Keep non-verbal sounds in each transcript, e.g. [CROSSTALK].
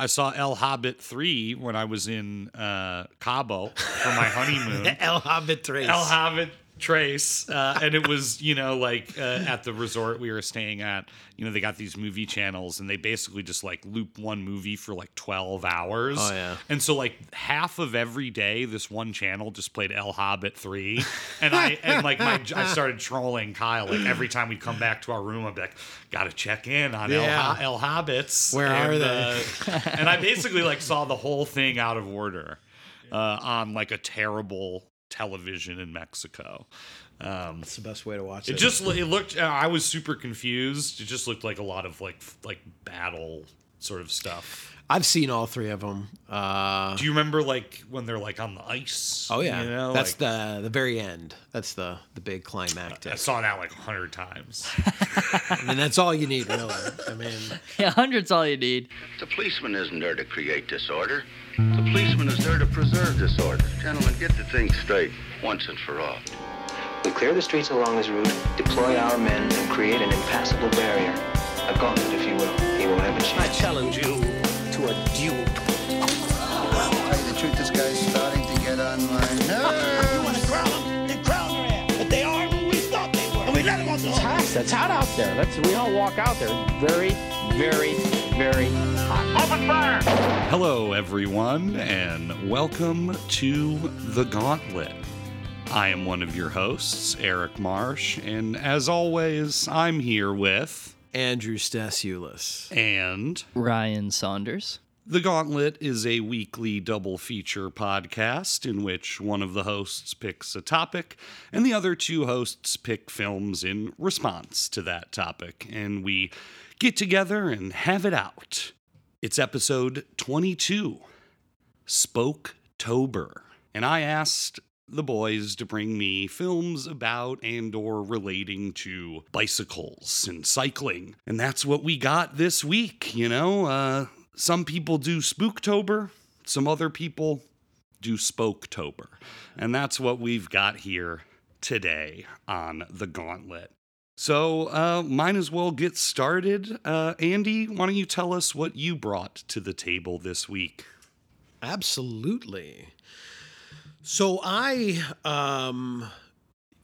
I saw El Hobbit 3 when I was in uh, Cabo for my honeymoon. [LAUGHS] El Hobbit 3. El Hobbit Trace. Uh, and it was, you know, like uh, at the resort we were staying at, you know, they got these movie channels and they basically just like loop one movie for like 12 hours. Oh, yeah. And so, like, half of every day, this one channel just played El Hobbit 3. And I, and like, my, I started trolling Kyle. Like, every time we'd come back to our room, I'd be like, gotta check in on El, Yeah. Ho- El Hobbits. Where are And, they? uh, and I basically like saw the whole thing out of order uh, on like a terrible television in Mexico. Um, That's the best way to watch it. it just it looked. uh, I was super confused. It just looked like a lot of like like battle sort of stuff. I've seen all three of them. Uh, Do you remember like when they're like on the ice? oh yeah, you know, that's like, the the very end. That's the the big climactic. I climactic, saw that like a hundred times. and that's all you need, really. I mean, [LAUGHS] Yeah, hundred's all you need. The policeman isn't there to create disorder. The policeman is there to preserve disorder. Gentlemen, get the thing straight once and for all. We clear the streets along his route, deploy our men, and create an impassable barrier. A gauntlet, if you will. He won't have a chance. I challenge you to a duel. Tell you the truth, this guy's starting to get on my nerves. You want to crown them? Then crown their ass. But they are who we thought they were. And we let them off the hook. hot. It's hot out there. Let's we all walk out there. Very, very, very hot. Hello, everyone, and welcome to the Gauntlet. I am one of your hosts, Eric Marsh, and as always, I'm here with Andrew Stasiulis. and Ryan Saunders. The Gauntlet is a weekly double feature podcast in which one of the hosts picks a topic and the other two hosts pick films in response to that topic, and we get together and have it out. It's episode 22, Spoke-tober, and I asked the boys to bring me films about and or relating to bicycles and cycling. And that's what we got this week, you know? Uh some people do Spooktober, some other people do Spoketober. And that's what we've got here today on the Gauntlet. So, uh, might as well get started. Uh, Andy, why don't you tell us what you brought to the table this week? Absolutely. So I, um,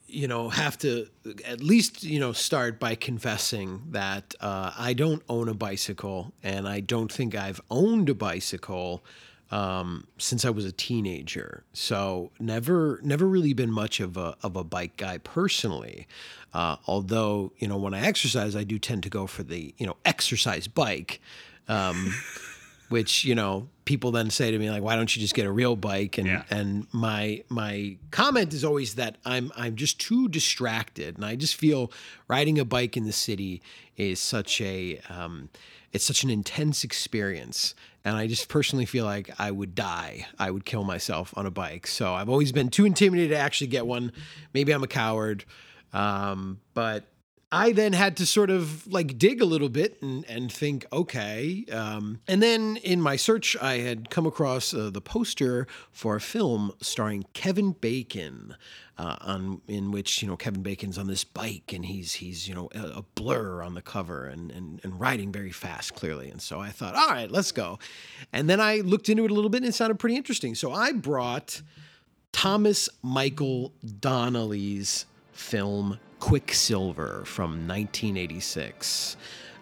you know, have to at least, you know, start by confessing that uh, I don't own a bicycle and I don't think I've owned a bicycle um, since I was a teenager. So never, never really been much of a, of a bike guy personally. Uh, although, you know, when I exercise, I do tend to go for the, you know, exercise bike. Um, [LAUGHS] which you know people then say to me like why don't you just get a real bike and Yeah. and my my comment is always that I'm I'm just too distracted and I just feel riding a bike in the city is such a um, it's such an intense experience and I just personally feel like I would die. I would kill myself on a bike. So I've always been too intimidated to actually get one. Maybe I'm a coward um, but I then had to sort of like dig a little bit and, and think, okay. Um, and then in my search, I had come across uh, the poster for a film starring Kevin Bacon, uh, on in which you know Kevin Bacon's on this bike and he's he's you know a, a blur on the cover and, and and riding very fast, clearly. And so I thought, all right, let's go. And then I looked into it a little bit and it sounded pretty interesting. So I brought Thomas Michael Donnelly's film Quicksilver from 1986.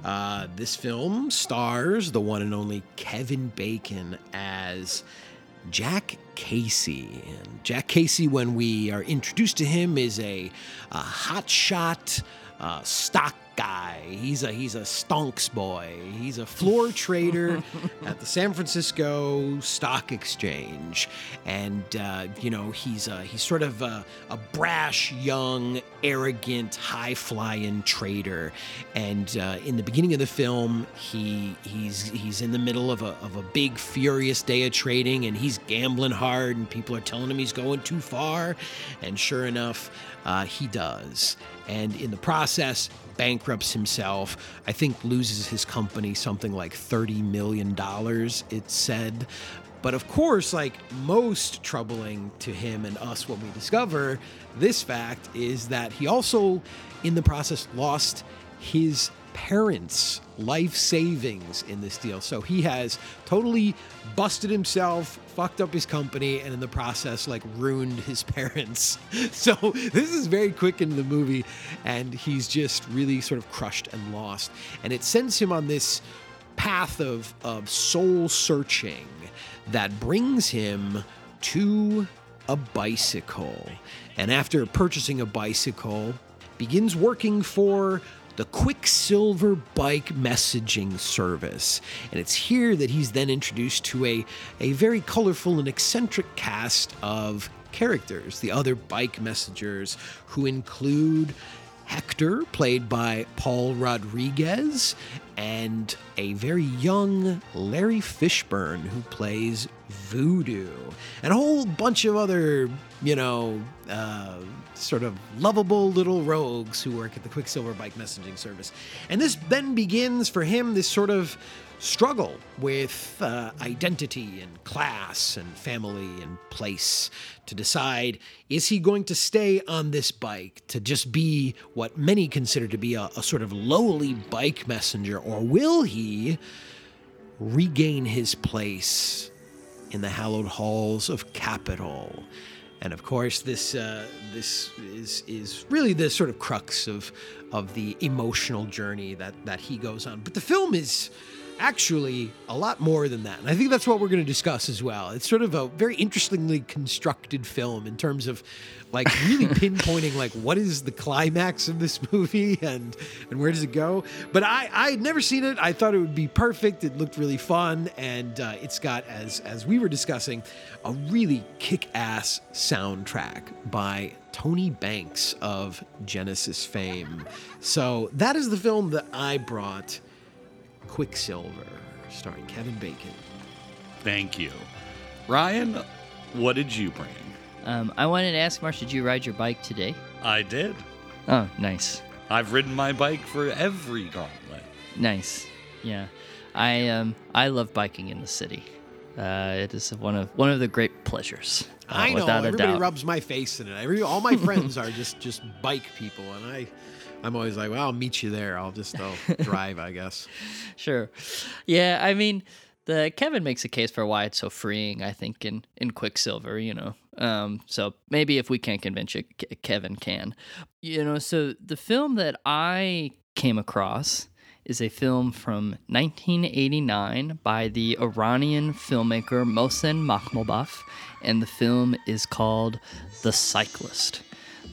Uh, this film stars the one and only Kevin Bacon as Jack Casey. And Jack Casey, when we are introduced to him, is a, a hotshot uh, stock guy. He's a he's a stonks boy. He's a floor trader [LAUGHS] at the San Francisco Stock Exchange, and uh, you know he's a, he's sort of a, a brash, young, arrogant, high flying trader. And uh, in the beginning of the film, he he's he's in the middle of a of a big furious day of trading, and he's gambling hard, and people are telling him he's going too far, and sure enough, uh, he does. And in the process, bankrupts himself. I think loses his company something like $30 million, it said. But of course, like most troubling to him and us when we discover this fact is that he also, in the process, lost his parents' life savings in this deal. So he has totally busted himself, fucked up his company, and in the process, like ruined his [LAUGHS] parents. So this is very quick into the movie, and he's just really sort of crushed and lost. And it sends him on this path of, of soul searching that brings him to a bicycle. And after purchasing a bicycle, begins working for the Quicksilver Bike Messaging Service. And it's here that he's then introduced to a, a very colorful and eccentric cast of characters, the other bike messengers, who include Hector, played by Paul Rodriguez, and a very young Larry Fishburne, who plays Voodoo, and a whole bunch of other, you know, uh, sort of lovable little rogues who work at the Quicksilver Bike Messaging Service. And this then begins for him this sort of struggle with uh, identity and class and family and place to decide is he going to stay on this bike to just be what many consider to be a, a sort of lowly bike messenger, or will he regain his place in the hallowed halls of capital? And of course, this uh, this is is really the sort of crux of of the emotional journey that that he goes on. But the film is actually a lot more than that. And I think that's what we're going to discuss as well. It's sort of a very interestingly constructed film in terms of like really [LAUGHS] pinpointing like what is the climax of this movie [LAUGHS] and and where does it go. But I I had never seen it. I thought it would be perfect. It looked really fun and uh, it's got as as we were discussing a really kick-ass soundtrack by Tony Banks of Genesis fame. So that is the film that I brought Quicksilver, starring Kevin Bacon. Thank you. Ryan, what did you bring? Um, I wanted to ask Marsh, did you ride your bike today? I did. Oh, nice. I've ridden my bike for every gauntlet. Nice. Yeah. I um I love biking in the city. Uh, it is one of one of the great pleasures. Uh, I know without a everybody doubt. rubs my face in it. Every all my friends are just just bike people, and I I'm always like, well, I'll meet you there. I'll just I'll [LAUGHS] drive, I guess. Sure. Yeah, I mean, the Kevin makes a case for why it's so freeing. I think in in Quicksilver, you know. Um, so maybe if we can't convince you, Ke- Kevin can. You know, so the film that I came across is a film from 1989 by the Iranian filmmaker Mohsen Makhmalbaf, and the film is called The Cyclist.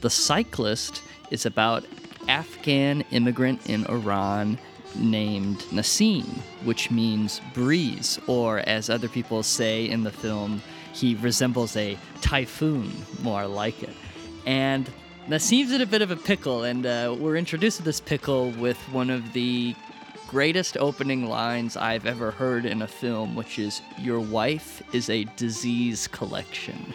The Cyclist is about Afghan immigrant in Iran named Nassim, which means breeze, or as other people say in the film, he resembles a typhoon, more like it. And Nassim's in a bit of a pickle, and uh, we're introduced to this pickle with one of the greatest opening lines I've ever heard in a film, which is, Your wife is a disease collection.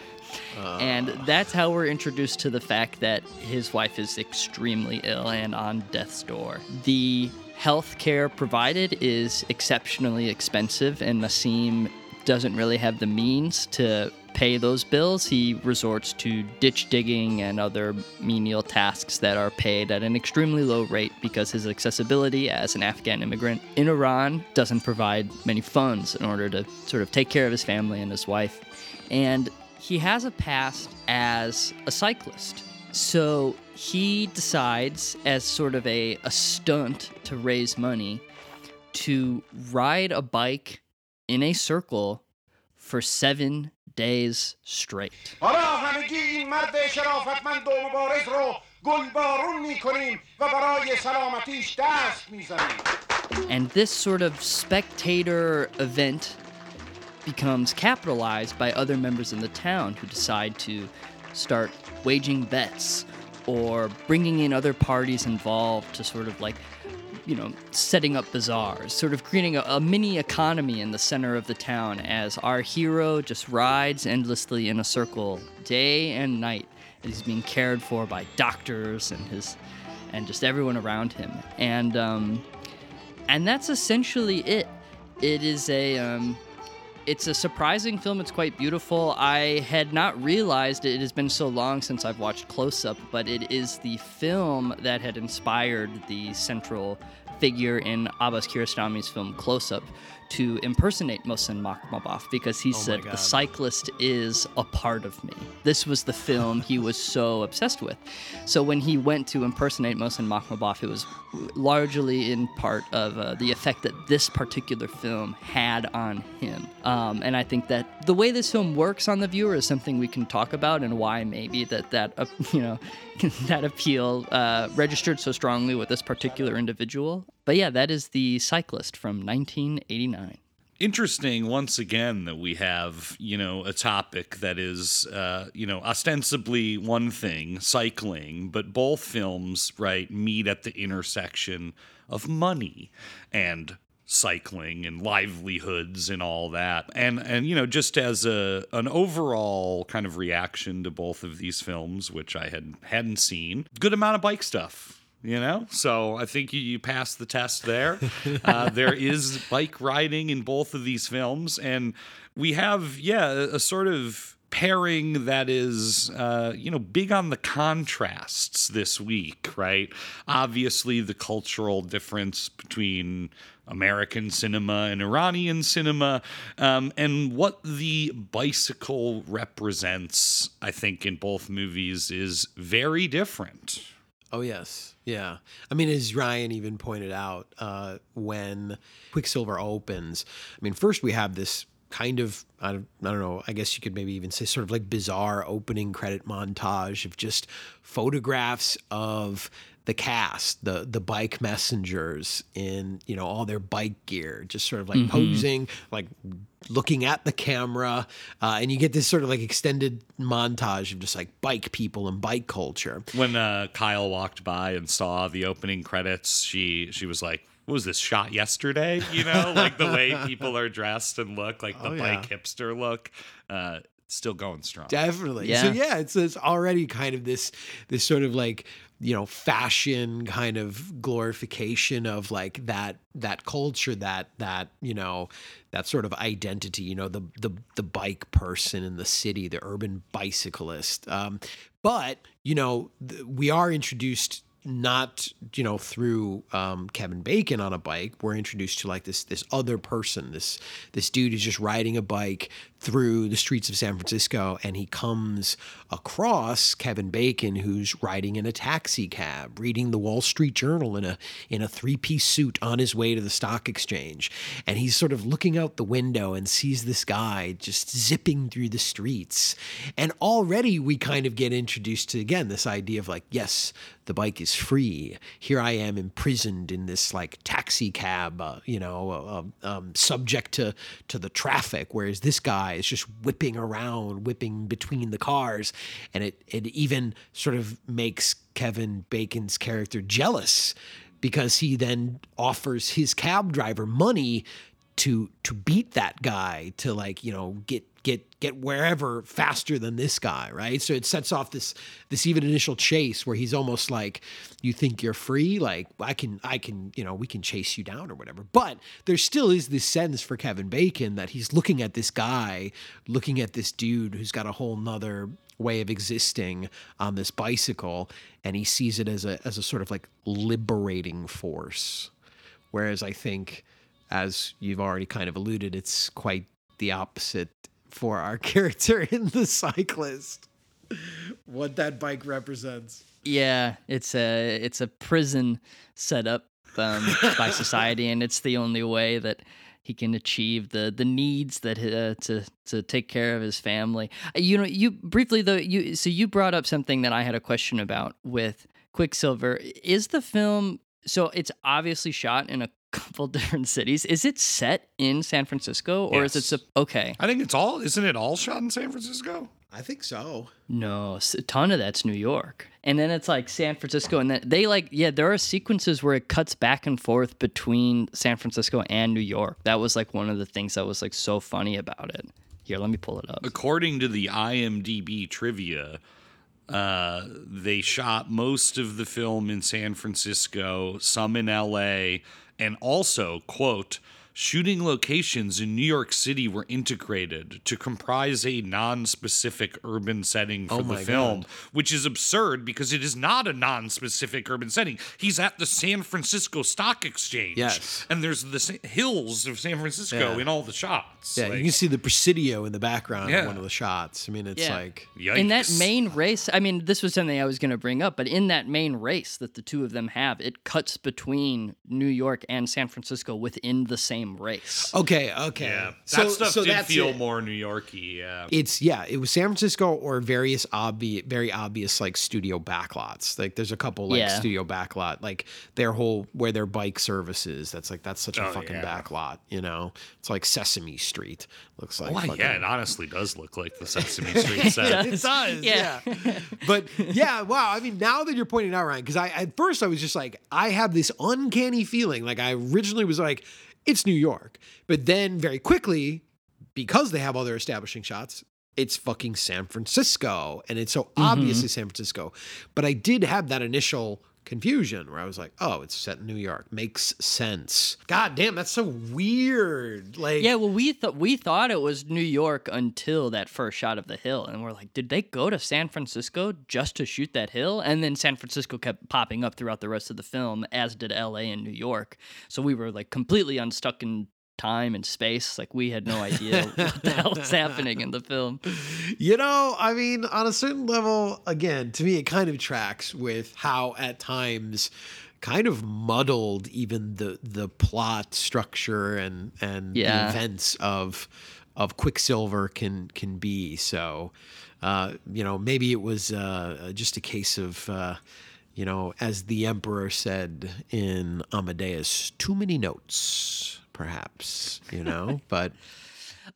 And that's how we're introduced to the fact that his wife is extremely ill and on death's door. The health care provided is exceptionally expensive, and Nassim doesn't really have the means to pay those bills. He resorts to ditch digging and other menial tasks that are paid at an extremely low rate because his accessibility as an Afghan immigrant in Iran doesn't provide many funds in order to sort of take care of his family and his wife. And he has a past as a cyclist. So he decides, as sort of a, a stunt to raise money, to ride a bike in a circle for seven days straight. And this sort of spectator event becomes capitalized by other members in the town who decide to start waging bets or bringing in other parties involved to sort of like, you know, setting up bazaars, sort of creating a, a mini economy in the center of the town as our hero just rides endlessly in a circle day and night. And he's being cared for by doctors and his and just everyone around him. And um, and that's essentially it. It is a um, it's a surprising film. It's quite beautiful. I had not realized it has been so long since I've watched Close Up, but it is the film that had inspired the central figure in Abbas Kiarostami's film Close Up to impersonate Mohsen Makhmalbaf because he said the cyclist is a part of me. This was the film he was so obsessed with. So when he went to impersonate Mohsen Makhmalbaf, it was largely in part of uh, the effect that this particular film had on him. Um, and I think that the way this film works on the viewer is something we can talk about and why maybe that that uh, [LAUGHS] you know [LAUGHS] that appeal uh, registered so strongly with this particular individual. But yeah, that is the cyclist from 1989 interesting once again that we have you know a topic that is uh, you know ostensibly one thing cycling but both films right meet at the intersection of money and cycling and livelihoods and all that. And and you know just as a an overall kind of reaction to both of these films which I had hadn't seen good amount of bike stuff you know? So i think you, you passed the test there. [LAUGHS] Uh, there is bike riding in both of these films. And we have yeah a, a sort of pairing that is uh, you know big on the contrasts this week right? Obviously the cultural difference between American cinema and Iranian cinema, um, and what the bicycle represents, I think, in both movies is very different. Oh yes, yeah. I mean, as Ryan even pointed out, uh, when Quicksilver opens, I mean, first we have this kind of I don't, I don't know. I guess you could maybe even say sort of like bizarre opening credit montage of just photographs of the cast, the the bike messengers in you know all their bike gear, just sort of like posing, like looking at the camera, uh, and you get this sort of like extended montage of just like bike people and bike culture. When uh, Kyle walked by and saw the opening credits, she she was like, "What was this shot yesterday?" You know, [LAUGHS] like the way people are dressed and look, like the Oh, yeah. bike hipster look. Uh, still going strong. Definitely. So Yeah. yeah, it's it's already kind of this this sort of like you know fashion kind of glorification of like that that culture that that you know that sort of identity you know the the the bike person in the city the urban bicyclist um but you know th- we are introduced not you know through um, Kevin Bacon on a bike. We're introduced to like this this other person, this this dude who's just riding a bike through the streets of San Francisco, and he comes across Kevin Bacon, who's riding in a taxi cab, reading the Wall Street Journal in a in a three piece suit on his way to the stock exchange, and he's sort of looking out the window and sees this guy just zipping through the streets, and already we kind of get introduced to again this idea of like yes the bike is free. Here I am imprisoned in this like taxi cab, uh, you know, uh, um, subject to to the traffic. Whereas this guy is just whipping around, whipping between the cars, and it it even sort of makes Kevin Bacon's character jealous because he then offers his cab driver money to to beat that guy to like you know get get get wherever faster than this guy right? So it sets off this this even initial chase where he's almost like you think you're free? Like i can i can you know we can chase you down or whatever. But there still is this sense for kevin bacon that he's looking at this guy looking at this dude who's got a whole nother way of existing on this bicycle and he sees it as a as a sort of like liberating force. Whereas I think, as you've already kind of alluded, it's quite the opposite for our [LAUGHS] character in The Cyclist. What that bike represents. Yeah, it's a it's a prison set up um, by [LAUGHS] society, and it's the only way that he can achieve the the needs that uh, to to take care of his family. Uh, You know, you briefly though you so you brought up something that I had a question about with Quicksilver. Is the film so it's obviously shot in a [LAUGHS] couple different cities. Is it set in San Francisco or is it okay? I think it's all, isn't it all shot in San Francisco? I think so. No, a ton of that's New York. And then it's like San Francisco. And then they like, yeah, there are sequences where it cuts back and forth between San Francisco and New York. That was like one of the things that was like so funny about it. Here, let me pull it up. According to the IMDb trivia, uh, they shot most of the film in San Francisco, some in LA, and also, quote, shooting locations in New York City were integrated to comprise a non-specific urban setting for Oh the film, God. which is absurd because it is not a non-specific urban setting. He's at the San Francisco Stock Exchange, Yes. and there's the hills of San Francisco Yeah. in all the shots. Yeah, Like, you can see the Presidio in the background Yeah. of one of the shots. I mean, it's Yeah. like in that main race i mean this was something i was going to bring up but in that main race that the two of them have it cuts between new york and san francisco within the same race okay, okay. yeah, that So- stuff so did that's feel it. more New Yorky. Yeah, It's yeah, it was San Francisco or various obvious, very obvious like studio backlots. Like there's a couple like Yeah. studio backlot, like their whole where their bike services. That's like that's such a Oh, fucking yeah. backlot. You know, it's like Sesame Street. Looks like. Oh, Why, fucking- yeah, it honestly does look like the Sesame [LAUGHS] Street set. it does, Yeah. yeah. but yeah, wow. I mean, now that you're pointing out, Ryan, because I at first I was just like, I have this uncanny feeling. Like I originally was like, it's New York, but then very quickly, because they have all their establishing shots, it's fucking San Francisco, and it's so mm-hmm. obviously San Francisco. But I did have that initial confusion where I was like, oh, it's set in New York. Makes sense. God damn, that's so weird. Like, yeah well we thought we thought it was new york until that first shot of the hill and we're like did they go to san francisco just to shoot that hill and then san francisco kept popping up throughout the rest of the film as did la and new york so we were like completely unstuck in time and space like we had no idea what the [LAUGHS] hell was happening in the film You know, I mean, on a certain level, again, to me, it kind of tracks with how at times kind of muddled even the the plot structure and and Yeah. the events of of Quicksilver can can be. So, uh, you know, maybe it was uh, just a case of. Uh, you know, as the emperor said in Amadeus, too many notes, perhaps, you know, but [LAUGHS]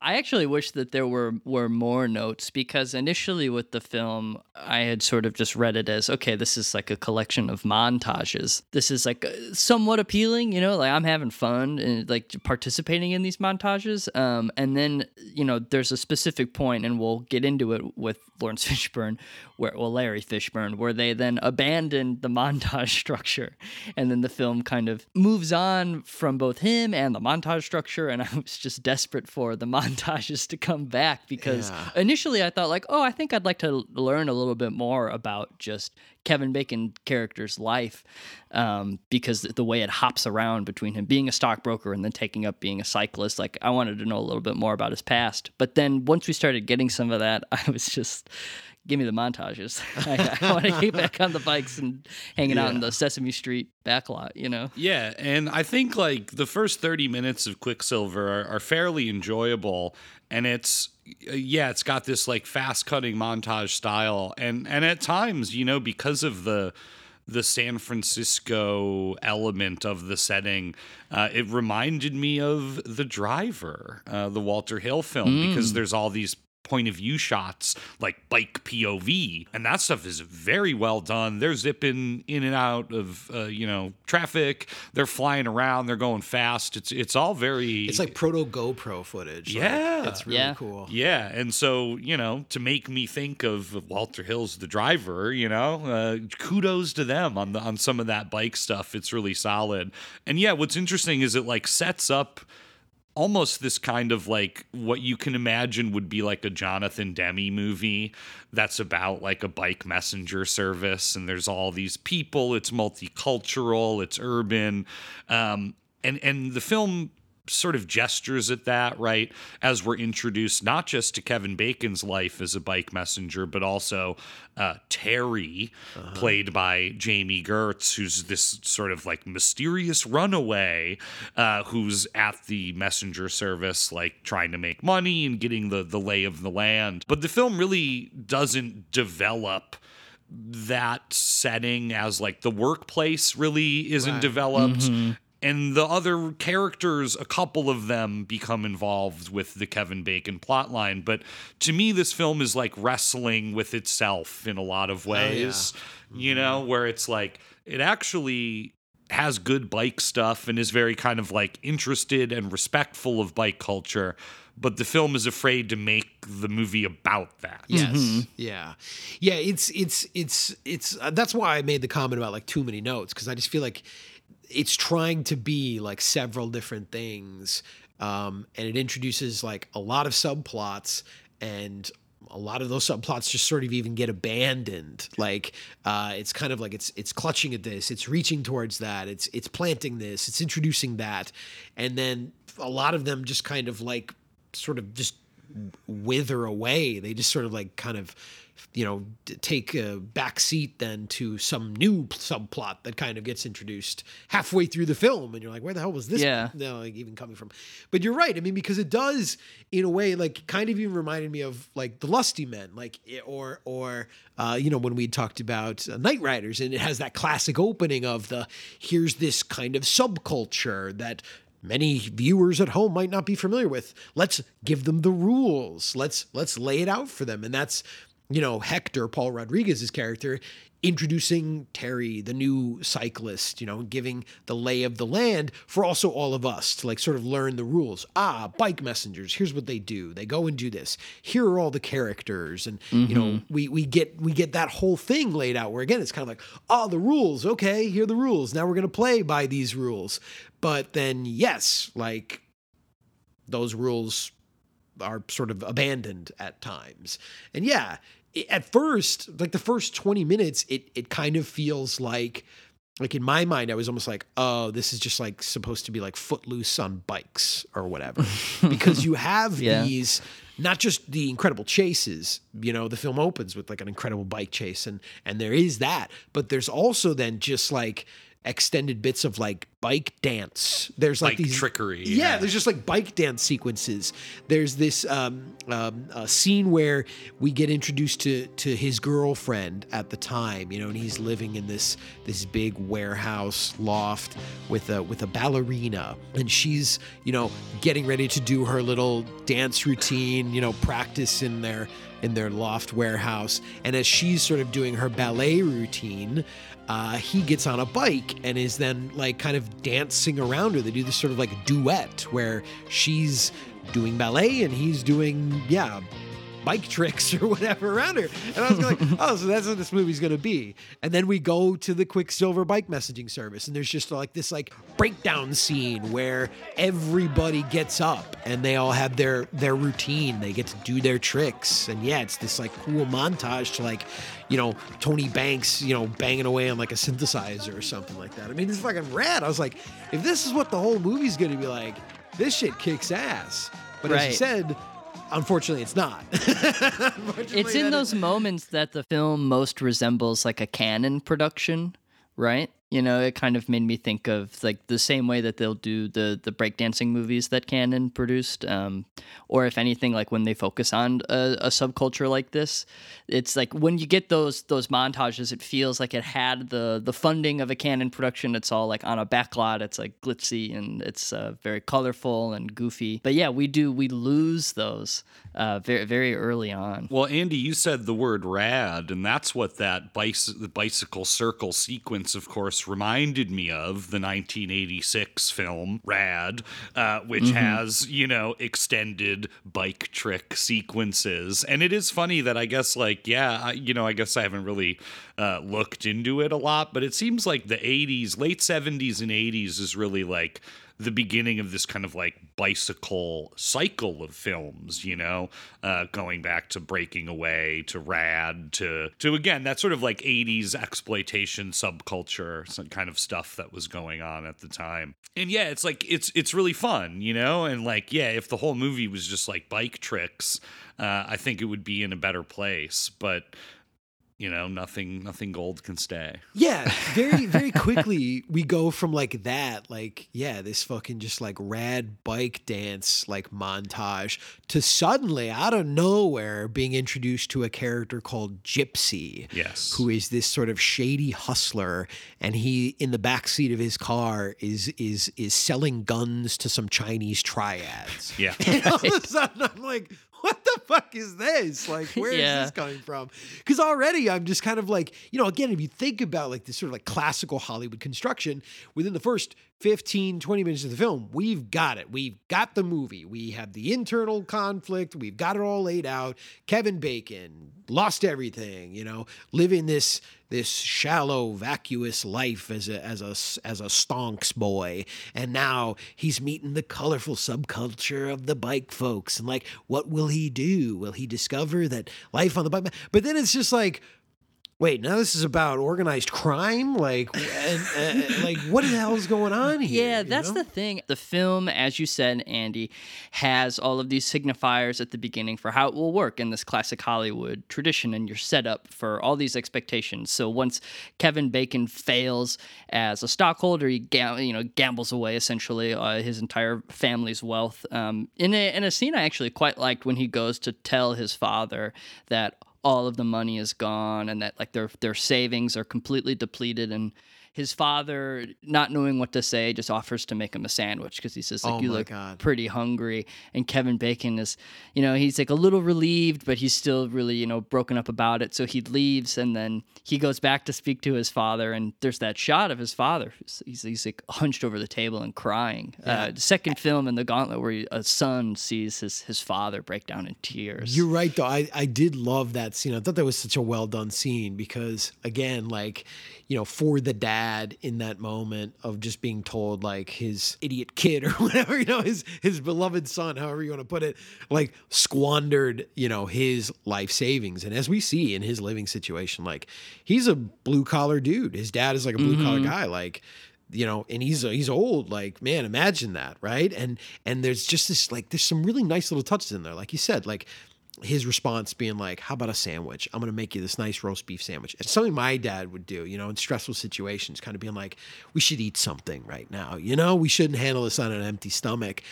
I actually wish that there were were more notes because initially with the film I had sort of just read it as okay this is like a collection of montages. This is like uh, somewhat appealing, you know, like I'm having fun and like participating in these montages. Um, and then you know there's a specific point, and we'll get into it with Lawrence [LAUGHS] Fishburne, where well Larry Fishburne, where they then abandon the montage [LAUGHS] structure, and then the film kind of moves on from both him and the montage structure. And I was just desperate for the montages to come back because Yeah. initially I thought like, oh, I think I'd like to learn a little bit more about just Kevin Bacon character's life um, because the way it hops around between him being a stockbroker and then taking up being a cyclist. Like I wanted to know a little bit more about his past. But then once we started getting some of that, [LAUGHS] I was just. Give me the montages. [LAUGHS] I, I want to [LAUGHS] get back on the bikes and hanging out in the Sesame Street backlot, you know? Yeah, and I think like the first 30 minutes of Quicksilver are, are fairly enjoyable and it's yeah, it's got this like fast cutting montage style and and at times, you know, because of the the San Francisco element of the setting, uh, it reminded me of The Driver, uh, the Walter Hill film, because there's all these point of view shots like bike POV and that stuff is very well done they're zipping in and out of uh, you know traffic they're flying around they're going fast it's it's all very it's like proto GoPro footage. Like, Yeah. it's really Yeah. cool. yeah, and so you know, to make me think of Walter Hill's the driver, you know, uh, kudos to them on the on some of that bike stuff. It's really solid. And yeah, what's interesting is it like sets up almost this kind of like what you can imagine would be like a Jonathan Demme movie that's about like a bike messenger service and there's all these people it's multicultural it's urban um and and the film sort of gestures at that, right? As we're introduced not just to Kevin Bacon's life as a bike messenger, but also uh, Terry, played by Jami Gertz, who's this sort of like mysterious runaway uh, who's at the messenger service, like trying to make money and getting the, the lay of the land. But the film really doesn't develop that setting as like the workplace really isn't developed and the other characters a couple of them become involved with the Kevin Bacon plotline but to me this film is like wrestling with itself in a lot of ways you know where it's like it actually has good bike stuff and is very kind of like interested and respectful of bike culture but the film is afraid to make the movie about that Yes. Yeah. Yeah. It's it's it's it's. Uh, that's why I made the comment about like too many notes because I just feel like it's trying to be like several different things um, and it introduces like a lot of subplots and a lot of those subplots just sort of even get abandoned. Like uh, it's kind of like it's it's clutching at this it's reaching towards that it's it's planting this it's introducing that and then a lot of them just kind of like sort of just wither away. They just sort of like kind of you know take a back seat then to some new subplot that kind of gets introduced halfway through the film and you're like where the hell was this Yeah. no, like even coming from. But you're right. I mean, because it does, in a way, like kind of even reminded me of like the Lusty Men, like or or uh, you know when we talked about uh, Night Riders, and it has that classic opening of the here's this kind of subculture that many viewers at home might not be familiar with. Let's give them the rules. Let's let's lay it out for them, and that's you know Hector Paul Rodriguez's character introducing Terry, the new cyclist, you know, giving the lay of the land for also all of us to like sort of learn the rules. Ah, bike messengers, here's what they do. They go and do this. Here are all the characters and you know, we we get we get that whole thing laid out where again it's kind of like, "Oh, the rules. Okay, here are the rules. Now we're going to play by these rules." But then yes, like those rules are sort of abandoned at times. And yeah, at first, like the first 20 minutes, it it kind of feels like like in my mind, I was almost like, oh, this is just like supposed to be like footloose on bikes or whatever. [LAUGHS] because you have Yeah. these not just the incredible chases, you know, the film opens with like an incredible bike chase and and there is that, but there's also then just like extended bits of like bike dance. There's like Bike these trickery, Yeah, yeah. there's just like bike dance sequences. There's this um, um, uh, scene where we get introduced to to his girlfriend at the time, you know, and he's living in this this big warehouse loft with a with a ballerina, and she's you know getting ready to do her little dance routine, you know, practice in their in their loft warehouse, and as she's sort of doing her ballet routine. Uh, he gets on a bike and is then like kind of dancing around her. They do this sort of like duet where she's doing ballet and he's doing, yeah, bike [LAUGHS] tricks or whatever around her. And I was like, [LAUGHS] oh, so that's what this movie's going to be. And then we go to the Quicksilver bike messaging service and there's just like this like breakdown scene where everybody gets up and they all have their their routine. They get to do their tricks. And yeah, it's this like cool montage to like, you know, Tony Banks, you know, banging away on like a synthesizer or something like that. I mean, it's fucking rad. I was like, if this is what the whole movie's going to be like, this shit kicks ass. But as you said, unfortunately, it's not. [LAUGHS] Unfortunately, It's in those moments that the film most resembles like a Cannon production, right? You know, it kind of made me think of like the same way that they'll do the the breakdancing movies that Cannon produced, um, or if anything, like when they focus on a, a subculture like this, it's like when you get those those montages, it feels like it had the the funding of a Cannon production. It's all like on a backlot. It's like glitzy and it's uh, very colorful and goofy. But yeah, we do we lose those uh, very very early on. Well, Andy, you said the word rad, and that's what that bicy- bicycle circle sequence, of course, reminded me of the 1986 film Rad, uh, which has, you know, extended bike trick sequences. And it is funny that I guess, like, yeah, I, you know, I guess I haven't really uh, looked into it a lot, but it seems like the 80s, late 70s and 80s is really like the beginning of this kind of like bicycle cycle of films, you know, uh, going back to Breaking Away, to Rad, to to again that sort of like '80s exploitation subculture, some kind of stuff that was going on at the time. And yeah, it's like it's it's really fun, you know, and like yeah, if the whole movie was just like bike tricks, uh, I think it would be in a better place, but. You know, nothing, nothing gold can stay. Yeah, [LAUGHS] very, very quickly we go from like that, like, yeah, this fucking just like rad bike dance like montage to suddenly out of nowhere being introduced to a character called Gypsy. Yes. Who is this sort of shady hustler and he in the back seat of his car is is is selling guns to some Chinese triads. Yeah. And all of a sudden I'm like, [LAUGHS] what the fuck is this? Like, where is Yeah. this coming from? Because already I'm just kind of like, you know, again, if you think about like this sort of like classical Hollywood construction, within the first 15, 20 minutes of the film, we've got it. We've got the movie. We have the internal conflict. We've got it all laid out. Kevin Bacon lost everything, you know, living this this shallow, vacuous life as a as a as a stonks boy, and now he's meeting the colorful subculture of the bike folks. And like, what will he do? Will he discover that life on the bike? But then it's just like wait, now this is about organized crime? Like, and, uh, like what the hell is going on [LAUGHS] here? Yeah, you that's know? the thing. The film, as you said, Andy, has all of these signifiers at the beginning for how it will work in this classic Hollywood tradition, and you're set up for all these expectations. So once Kevin Bacon fails as a stockholder, he gam- you know gambles away essentially uh, his entire family's wealth. Um, in a in a scene I actually quite liked when he goes to tell his father that all of the money is gone and that like their their savings are completely depleted and his father not knowing what to say just offers to make him a sandwich because he says like Oh you look God. pretty hungry and kevin bacon is you know he's like a little relieved but he's still really you know broken up about it so he leaves and then he goes back to speak to his father and there's that shot of his father he's, he's, like hunched over the table and crying uh, second film in the gauntlet where he, a son sees his, his father break down in tears You're right, though. I, I did love that scene. I thought that was such a well done scene because, again, like, you know, for the dad in that moment of just being told, like, his idiot kid [LAUGHS] or whatever, you know, his his beloved son, however you want to put it, like, squandered, you know, his life savings. And as we see in his living situation, like, he's a blue collar dude. His dad is like a blue collar mm-hmm. guy. Like, you know and he's he's old like man imagine that right and and there's just this like there's some really nice little touches in there like you said like his response being like how about a sandwich? I'm to make you this nice roast beef sandwich. It's something my dad would do you know in stressful situations kind of being like we should eat something right now you know? We shouldn't handle this on an empty stomach.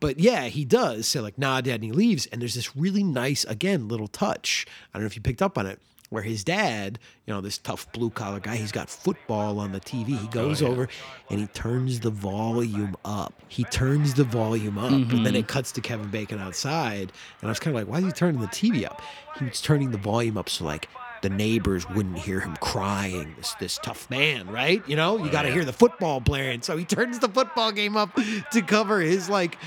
But yeah he does say like nah dad and he leaves and there's this really nice again little touch. I don't know if you picked up on it where his dad, you know, this tough blue collar guy, he's got football on the TV. He oh, goes over and he turns the volume up. He turns the volume up. And then mm-hmm. it cuts to Kevin Bacon outside. And I was kind of like, why is he turning the TV up? He was turning the volume up so like the neighbors wouldn't hear him crying. This this tough man, right? You know, you oh, got to hear the football blaring. So he turns the football game up to cover his like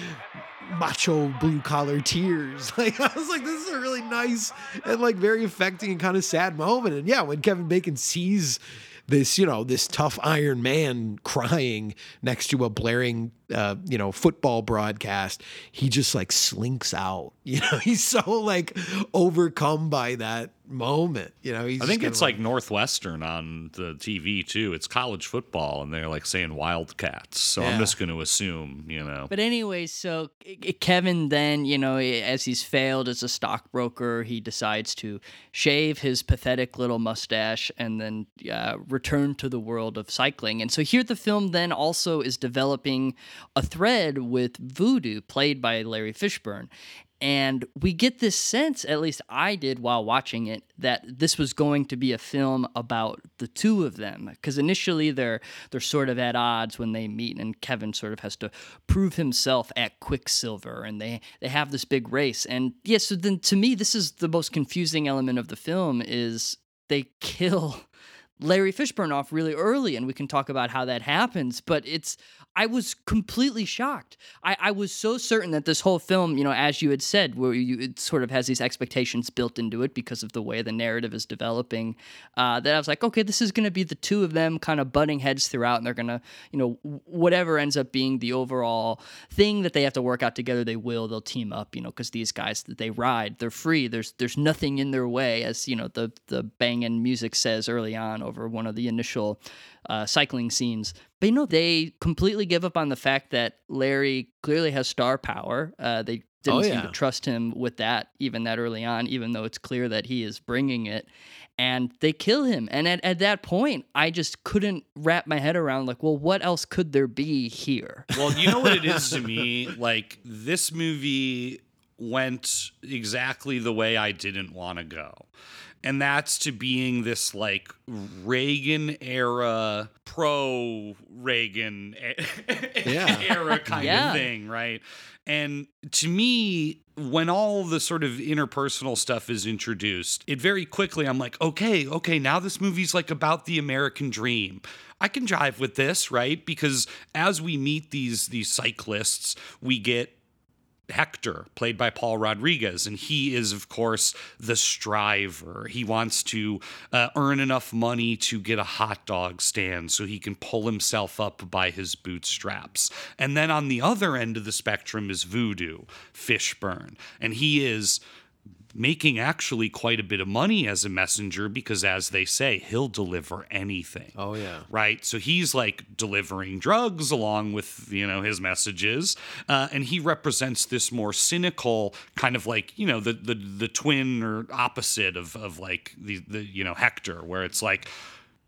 macho blue collar tears. [LAUGHS] Like I was like, this is a really nice and like very affecting and kind of sad moment. And yeah, when Kevin Bacon sees this, you know, this tough Iron Man crying next to a blaring, uh, you know, football broadcast, he just like slinks out. [LAUGHS] You know, he's so like overcome by that moment. You know, he's I think it's kinda like Northwestern on the TV too. It's college football, and they're like saying Wildcats. So Yeah. I'm just going to assume, you know. But anyway, so Kevin then, you know, as he's failed as a stockbroker, he decides to shave his pathetic little mustache and then uh, return to the world of cycling. And so here the film then also is developing a thread with Voodoo, played by Larry Fishburne. And we get this sense, at least I did while watching it, that this was going to be a film about the two of them. Because initially they're they're sort of at odds when they meet, and Kevin sort of has to prove himself at Quicksilver, and they they have this big race. And yeah, so then to me, this is the most confusing element of the film is they kill [LAUGHS] Larry Fishburne off really early, and we can talk about how that happens. But it's, I was completely shocked. I, I was so certain that this whole film, you know, as you had said, where you it sort of has these expectations built into it because of the way the narrative is developing, uh, that I was like, okay, this is going to be the two of them kind of butting heads throughout, and they're going to, you know, whatever ends up being the overall thing that they have to work out together, they will. They'll team up, you know, because these guys that they ride, they're free. There's there's nothing in their way, as you know, the the banging music says early on over one of the initial uh, cycling scenes. But you know, they completely give up on the fact that Larry clearly has star power. Uh, they didn't Oh, seem to trust him with that, even that early on, even though it's clear that he is bringing it. And they kill him. And at, at that point, I just couldn't wrap my head around, like, well, what else could there be here? Well, you know what it is to me? [LAUGHS] Like, this movie went exactly the way I didn't want to go. And that's to being this like Reagan era, pro Reagan [LAUGHS] Yeah. era kind Yeah. of thing, right? And to me, when all the sort of interpersonal stuff is introduced, it very quickly, I'm like, okay, okay, now this movie's like about the American dream. I can jive with this, right? Because as we meet these these cyclists, we get Hector, played by Paul Rodriguez, and he is, of course, the striver. He wants to uh, earn enough money to get a hot dog stand so he can pull himself up by his bootstraps. And then on the other end of the spectrum is Voodoo, Fishburne, and he is making actually quite a bit of money as a messenger because, as they say, he'll deliver anything Oh yeah. right? So he's like delivering drugs along with you know his messages, uh, and he represents this more cynical kind of like you know the the the twin or opposite of of like the the you know Hector, where it's like.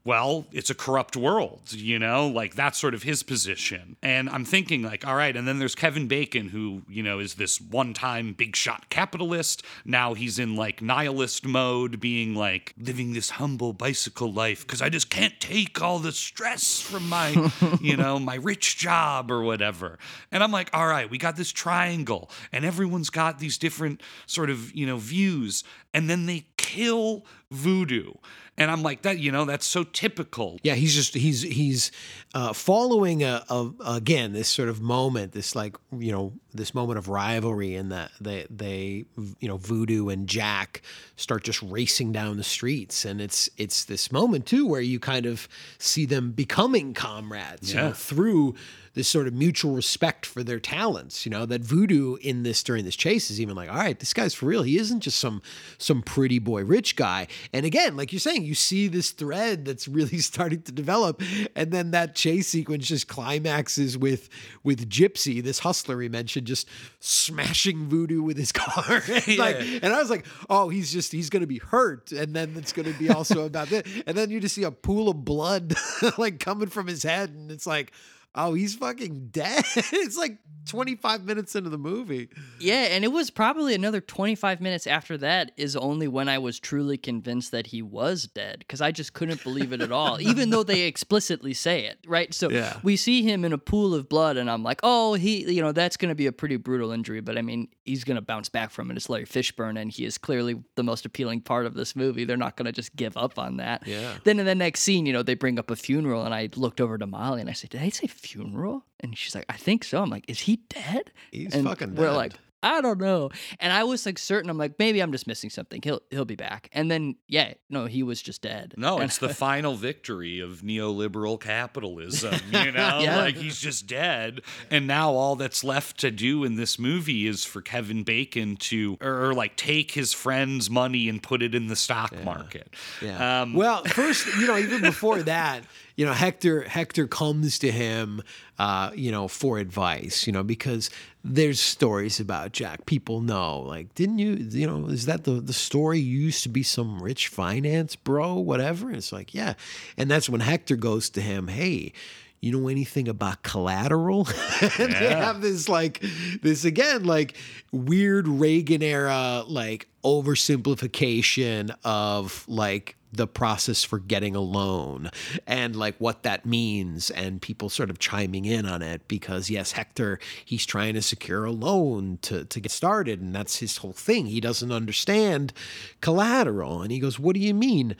Well, it's a corrupt world, you know, like that's sort of his position. And I'm thinking, like, all right, and then there's Kevin Bacon, who, you know, is this one time big shot capitalist. Now he's in like nihilist mode, being like living this humble bicycle life because I just can't take all the stress from my, [LAUGHS] you know, my rich job or whatever. And I'm like, all right, we got this triangle, and everyone's got these different sort of, you know, views. And then they kill voodoo. And I'm like, that, you know, that's so typical. Yeah, he's just he's he's uh, following a, a again this sort of moment, this like you know this moment of rivalry, and that they they you know Voodoo and Jack start just racing down the streets, and it's it's this moment too where you kind of see them becoming comrades, you Yeah. know, through this sort of mutual respect for their talents. You know that Voodoo in this during this chase is even like, all right, this guy's for real. He isn't just some some pretty boy rich guy. And again, like you're saying, you see this thread that's really [LAUGHS] starting to develop, and then that chase sequence just climaxes with with Gypsy, this hustler we mentioned, just smashing Voodoo with his [LAUGHS] car. [LAUGHS] Like, and I was like, oh, he's just he's gonna be hurt, and then it's gonna be also about this, and then you just see a pool of blood like coming from his head, and it's like. Oh, he's fucking [LAUGHS] dead. it's like 25 minutes into the movie. Yeah, and it was probably another 25 minutes after that is only when I was truly convinced that he was dead because I just couldn't believe it at all, even though they explicitly say it, right? So Yeah. we see him in a pool of blood, and I'm like, oh, he, you know, that's going to be a pretty brutal injury, but I mean, he's going to bounce back from it. It's Larry Fishburne, and he is clearly the most appealing part of this movie. They're not going to just give up on that. Yeah. Then in the next scene, you know, they bring up a funeral, and I looked over to Molly and I said, did I say funeral? And she's like, I think so. I'm like, is he dead? He's and fucking We're dead. like, I don't know. And I was like certain. I'm like, maybe I'm just missing something. He'll he'll be back. And then yeah, no, he was just dead. No, And it's the [LAUGHS] final victory of neoliberal capitalism. [LAUGHS] You know, Yeah. like he's just dead, and now all that's left to do in this movie is for Kevin Bacon to, or, or, like take his friend's money and put it in the stock market. Yeah. Um, well, first, you know, even before that, you know, Hector Hector comes to him, uh, you know, for advice, you know, because there's stories about Jack. People know, like, didn't you, you know, is that the the story? You used to be some rich finance bro, whatever. And it's like, yeah, and that's when Hector goes to him, hey. You know anything about collateral? [LAUGHS] and they have this like this again, like weird Reagan era, like oversimplification of like the process for getting a loan and like what that means and people sort of chiming in on it because yes hector he's trying to secure a loan to, to get started and that's his whole thing. He doesn't understand collateral and he goes what do you mean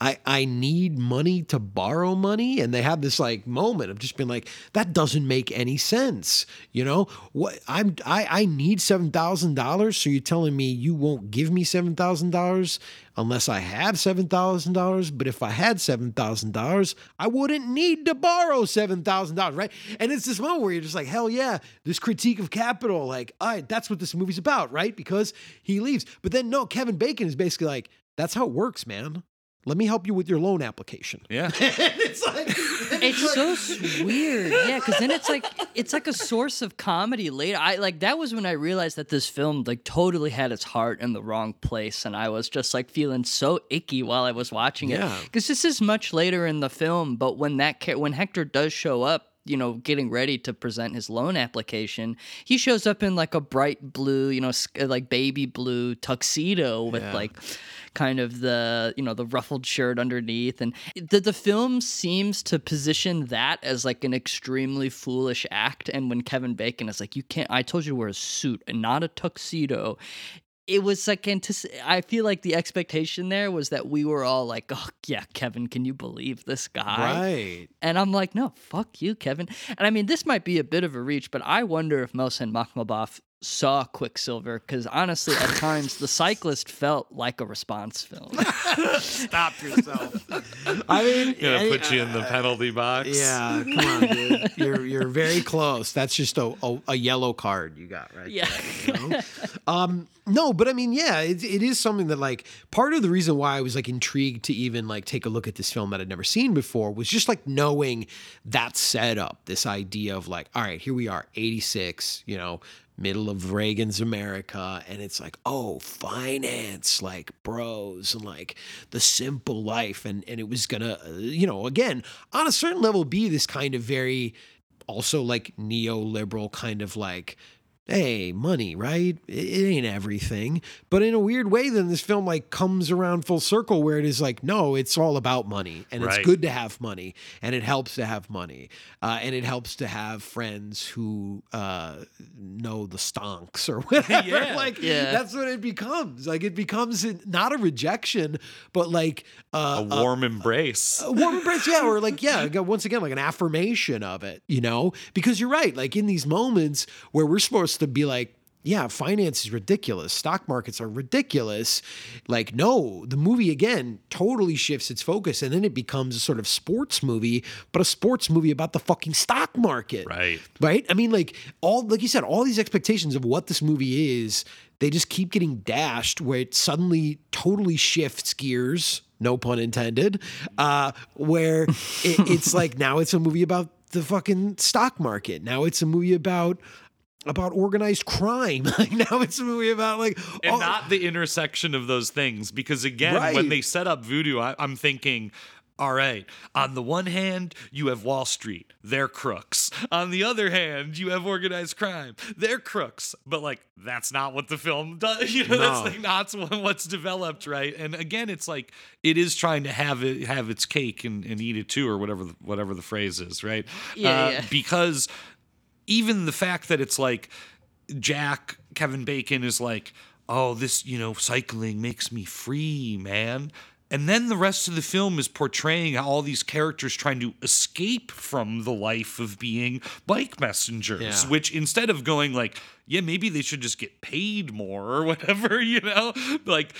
I, I need money to borrow money. And they have this like moment of just being like that doesn't make any sense you know? What i'm i, I need seven thousand dollars so you're telling me you won't give me seven thousand dollars unless i have seven thousand dollars? But if i had seven thousand dollars i wouldn't need to borrow seven thousand dollars right? And it's this moment where you're just like hell yeah this critique of capital like all right that's what this movie's about right? Because he leaves. But then no kevin bacon is basically like that's how it works man let me help you with your loan application. yeah. [LAUGHS] it's like It's so weird, yeah. Because then it's like it's like a source of comedy later. I like that was when I realized that this film like totally had its heart in the wrong place, and I was just like feeling so icky while I was watching it. Yeah. Because this is much later in the film, but when that when Hector does show up. You know, getting ready to present his loan application, he shows up in like a bright blue, you know, uh, like baby blue tuxedo with Yeah. like kind of the you know the ruffled shirt underneath. And the the film seems to position that as like an extremely foolish act. And when Kevin Bacon is like you can't I told you to wear a suit and not a tuxedo it was like antici- I feel like the expectation there was that we were all like oh yeah Kevin can you believe this guy Right. and I'm like, no, fuck you, Kevin. And I mean, this might be a bit of a reach, but I wonder if Mohsen Makhmalbaf saw Quicksilver because honestly, at times, The Cyclist felt like a response film. [LAUGHS] Stop yourself. I mean, Gonna I- put you in the penalty box. Yeah, come on, dude. You're you're very close. That's just a, a, a yellow card you got right Yeah. there. you know? um, no, but I mean, yeah, it, it is something that like part of the reason why I was like intrigued to even like take a look at this film that I'd never seen before was just like knowing that setup, this idea of like, all right, here we are, 86, you know, middle of Reagan's America, and it's like, oh, finance, like bros, and like the simple life, and and it was gonna, uh, you know, again, on a certain level, be this kind of very, also like neoliberal kind of like. Hey, money, right? It, it ain't everything. But in a weird way, then this film like comes around full circle where it is like, no, it's all about money. And it's good to have money. And it helps to have money. Uh, and it helps to have friends who uh, know the stonks or [LAUGHS] whatever. [LAUGHS] Yeah. like Yeah. that's what it becomes. Like it becomes not a rejection, but like uh, A warm embrace. a warm embrace, yeah, or like, yeah, once again, like an affirmation of it, you know? Because you're right, like in these moments where we're supposed to be like, yeah, finance is ridiculous. Stock markets are ridiculous. Like, no, the movie again totally shifts its focus and then it becomes a sort of sports movie, but a sports movie about the fucking stock market. Right. Right? I mean, like, all, like you said, all these expectations of what this movie is, they just keep getting dashed where it suddenly totally shifts gears, no pun intended, uh, where it, it's [LAUGHS] like now it's a movie about the fucking stock market. Now it's a movie about about organized crime. [LAUGHS] Like now it's a movie about like and oh, not the intersection of those things because again when they set up voodoo I, i'm thinking all right on the one hand you have wall street they're crooks. On the other hand you have organized crime they're crooks. But like that's not what the film [LAUGHS] does you know that's like not what's developed right? And again it's like it is trying to have it have its cake and, and eat it too or whatever the, whatever the phrase is right? Yeah, Uh, yeah. because even the fact that it's like Jack Kevin Bacon is like, oh, this you know cycling makes me free, man. And then the rest of the film is portraying how all these characters trying to escape from the life of being bike messengers, Yeah. which instead of going like, yeah, maybe they should just get paid more or [LAUGHS] whatever, you know, like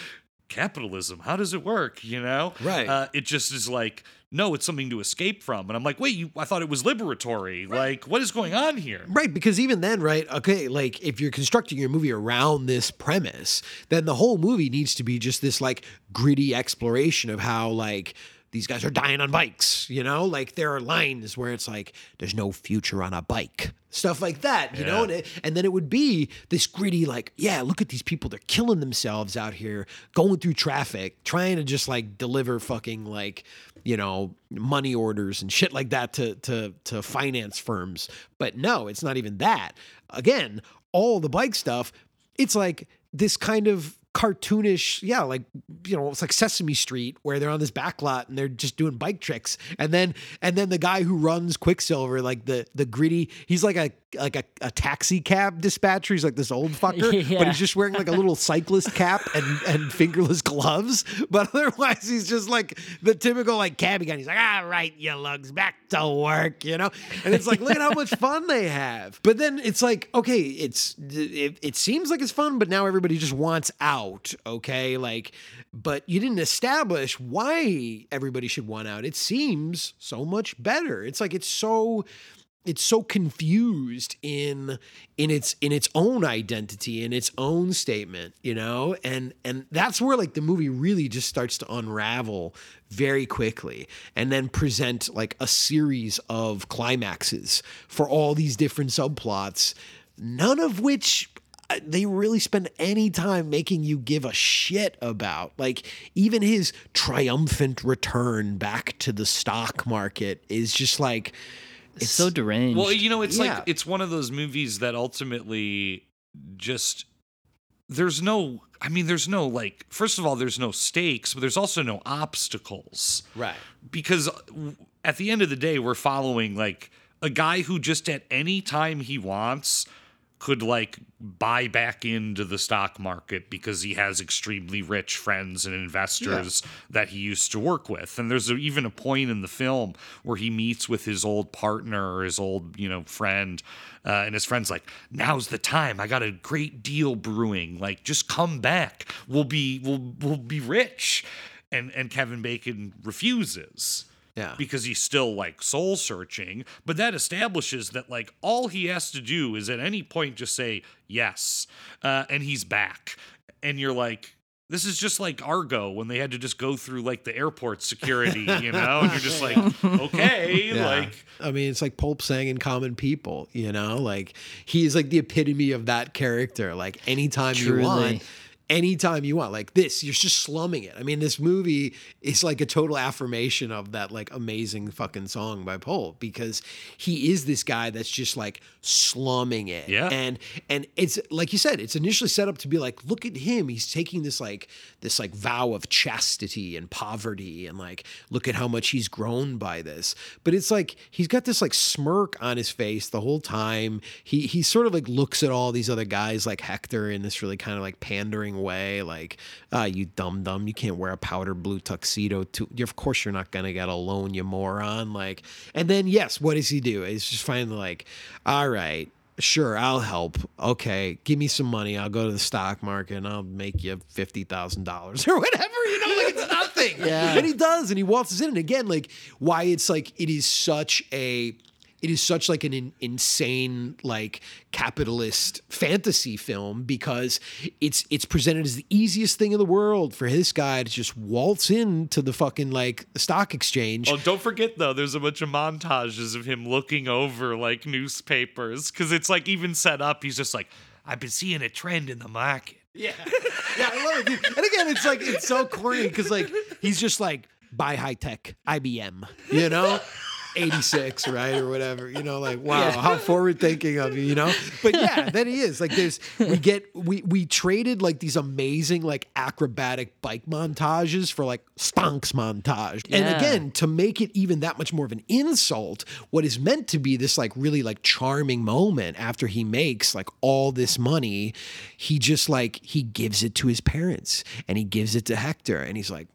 capitalism, how does it work, you know? Right. Uh, it just is like, no, it's something to escape from. And I'm like, wait, you, I thought it was liberatory. Like, what is going on here? Right, because even then, right, okay, like if you're constructing your movie around this premise, then the whole movie needs to be just this like gritty exploration of how like these guys are dying on bikes, you know? Like there are lines where it's like there's no future on a bike. Stuff like that, you know? And, it, and then it would be this gritty, like, yeah, look at these people. They're killing themselves out here, going through traffic, trying to just like deliver fucking like, you know, money orders and shit like that to to to finance firms. But no, it's not even that. Again, all the bike stuff, it's like this kind of cartoonish, yeah, like you know, it's like Sesame Street where they're on this back lot and they're just doing bike tricks. And then and then the guy who runs Quicksilver, like the the gritty, he's like a like a, a taxi cab dispatcher. He's like this old [LAUGHS] fucker, but he's just wearing like a little cyclist cap and and fingerless gloves. [LAUGHS] But otherwise, he's just like the typical like cabbie guy. He's like, all right, you lugs, back to work, you know. And it's like, look at how much [LAUGHS] fun they have. But then it's like, okay, it's it, it seems like it's fun, but now everybody just wants out. Okay, like, but you didn't establish why everybody should want out. It seems so much better. It's like it's so it's so confused in in its in its own identity in its own statement you know and and that's where like the movie really just starts to unravel very quickly and then present like a series of climaxes for all these different subplots none of which uh, they really spend any time making you give a shit about. Like, even his triumphant return back to the stock market is just like, It's so deranged. Well, you know, it's Yeah. like it's one of those movies that ultimately just there's no I mean there's no like first of all there's no stakes, but there's also no obstacles. Right. Because uh, at the end of the day we're following like a guy who just at any time he wants could like buy back into the stock market because he has extremely rich friends and investors that he used to work with. And there's a, even a point in the film where he meets with his old partner or his old, you know, friend. Uh, and his friend's like, "Now's the time. I got a great deal brewing. Like, just come back. We'll be we'll we'll be rich." And and Kevin Bacon refuses Yeah. because he's still like soul searching. But that establishes that like all he has to do is at any point just say yes, uh, and he's back. And you're like, this is just like Argo when they had to just go through like the airport security, [LAUGHS] you know? And you're just like, okay, Yeah. like. I mean, it's like Pulp saying in Common People, you know, like he is like the epitome of that character. Like anytime Truly. you want, anytime you want, like this, you're just slumming it. I mean, this movie is like a total affirmation of that like amazing fucking song by Pulp because he is this guy that's just like slumming it. Yeah. And and it's like you said, it's initially set up to be like, look at him. He's taking this like this like vow of chastity and poverty and like look at how much he's grown by this. But it's like he's got this like smirk on his face the whole time. He he sort of like looks at all these other guys like Hector in this really kind of like pandering way, like, ah, you dumb dumb, you can't wear a powder blue tuxedo to of course you're not gonna get a loan, you moron. Like and then yes, what does he do? He's just finally like, all right, sure, I'll help. Okay, give me some money. I'll go to the stock market and I'll make you fifty thousand dollars [LAUGHS] or whatever. You know, like it's nothing. [LAUGHS] Yeah. and he does, and he waltzes in. And again, like why it's like it is such a. It is such like an in, insane like capitalist fantasy film because it's it's presented as the easiest thing in the world for this guy to just waltz into the fucking like stock exchange. Oh, don't forget though, there's a bunch of montages of him looking over like newspapers because it's like even set up. He's just like, I've been seeing a trend in the market. Yeah. [LAUGHS] Yeah, I love it. Dude. And again, it's like it's so corny because like he's just like buy high tech, IBM, you know? 86, right? Or whatever. You know, like, wow, how forward thinking of you, you know? But yeah, then he is. Like there's we get we we traded like these amazing like acrobatic bike montages for like stonks montage. And again, to make it even that much more of an insult, what is meant to be this like really like charming moment after he makes like all this money, he just like he gives it to his parents and he gives it to Hector and he's like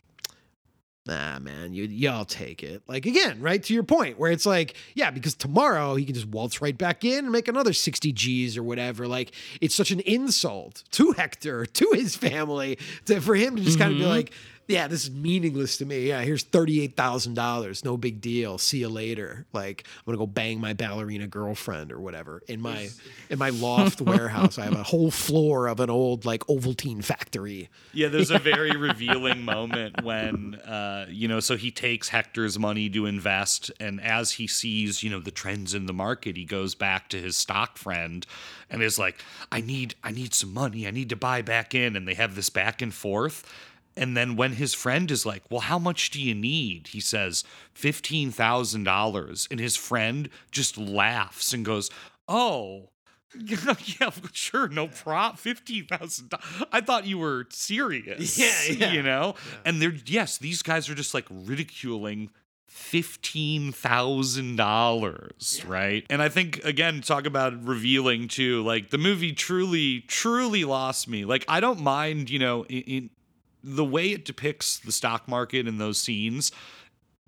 Nah, man, you y'all take it. Like again, right to your point, where it's like, yeah, because tomorrow he can just waltz right back in and make another 60 G's or whatever. Like it's such an insult to Hector, to his family, to, for him to just kind of be mm-hmm. like, yeah, this is meaningless to me. Yeah, here's $38,000. No big deal. See you later. Like I'm going to go bang my ballerina girlfriend or whatever in my in my loft [LAUGHS] warehouse. I have a whole floor of an old like Ovaltine factory. Yeah, there's a very [LAUGHS] revealing moment when, uh, you know, so he takes Hector's money to invest, and as he sees, you know, the trends in the market, he goes back to his stock friend and is like, "I need, I need some money. I need to buy back in." And they have this back and forth. And then when his friend is like, "Well, how much do you need?" He says, fifteen thousand dollars," and his friend just laughs and goes, "Oh." [LAUGHS] yeah, sure, no prop, fifteen thousand dollars. I thought you were serious. [LAUGHS] Yeah, yeah. You know, and they're yes, these guys are just like ridiculing fifteen thousand dollars, right? And I think again, talk about revealing too. Like the movie truly, truly lost me. Like I don't mind, you know, in, in the way it depicts the stock market in those scenes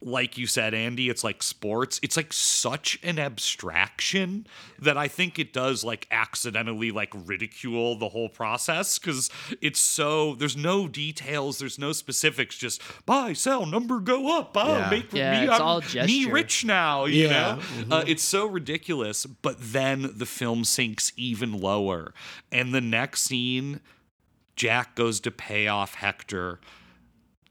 like you said, Andy, it's like sports. It's like such an abstraction that I think it does like accidentally like ridicule the whole process because it's so there's no details, there's no specifics, just buy, sell, number go up, oh, Yeah. make Yeah, me, it's I'm all me rich now, you Yeah. Mm-hmm. Uh, it's so ridiculous, but then the film sinks even lower. And the next scene, Jack goes to pay off Hector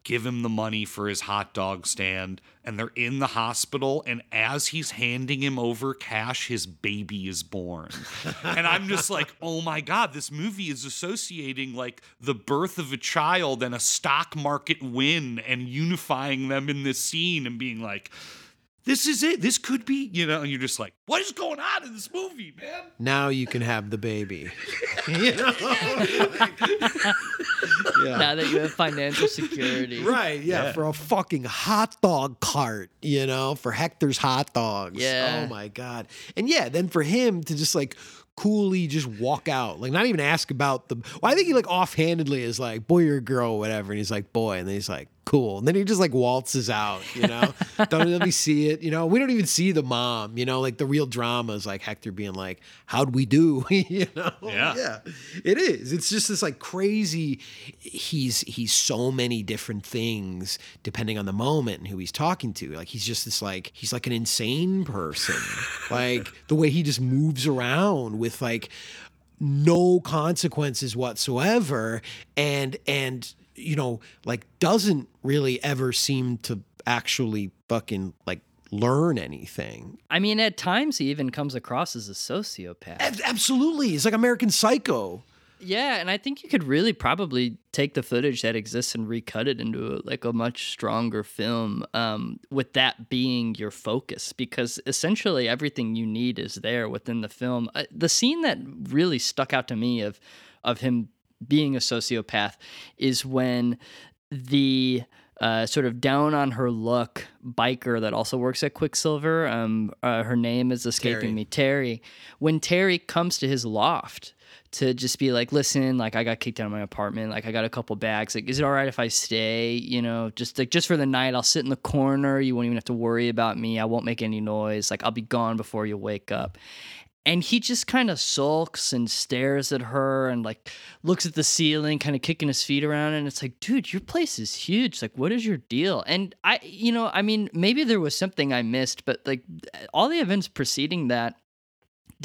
give him the money for his hot dog stand and they're in the hospital and as he's handing him over cash his baby is born. [LAUGHS] And i'm just like oh my god this movie is associating like the birth of a child and a stock market win and unifying them in this scene and being like this is it. This could be, you know, and you're just like, what is going on in this movie, man? Now you can have the baby. you [LAUGHS] know? yeah. Now that you have financial security. Right, yeah, Yeah. for a fucking hot dog cart, you know, for Hector's hot dogs. Yeah. Oh my god. And yeah, then for him to just like coolly just walk out, like not even ask about the. Well, I think he like offhandedly is like boy or girl, whatever, and he's like boy, and then he's like cool, and then he just like waltzes out, you know. [LAUGHS] don't let me see it, you know. We don't even see the mom, you know. Like the real drama is like Hector being like, "How'd we do?" [LAUGHS] you know. Yeah. Yeah, it is. It's just this like crazy. He's he's so many different things depending on the moment and who he's talking to. Like he's just this like he's like an insane person. [LAUGHS] like the way he just moves around with like no consequences whatsoever, and and you know like doesn't really ever seem to actually fucking like learn anything. I mean, at times he even comes across as a sociopath. Ab- Absolutely, He's like American Psycho. Yeah, and I think you could really probably take the footage that exists and recut it into a, like a much stronger film, um, with that being your focus, because essentially everything you need is there within the film. Uh, the scene that really stuck out to me of of him being a sociopath is when the uh, sort of down on her luck biker that also works at Quicksilver. Um, uh, her name is escaping Terry. me. Terry. When Terry comes to his loft to just be like, listen, like I got kicked out of my apartment. Like I got a couple bags. Like, is it all right if I stay? You know, just like just for the night, I'll sit in the corner. You won't even have to worry about me. I won't make any noise. Like I'll be gone before you wake up. And he just kind of sulks and stares at her and like looks at the ceiling, kind of kicking his feet around. And it's like, dude, your place is huge. Like, what is your deal? And I, you know, I mean, maybe there was something I missed, but like all the events preceding that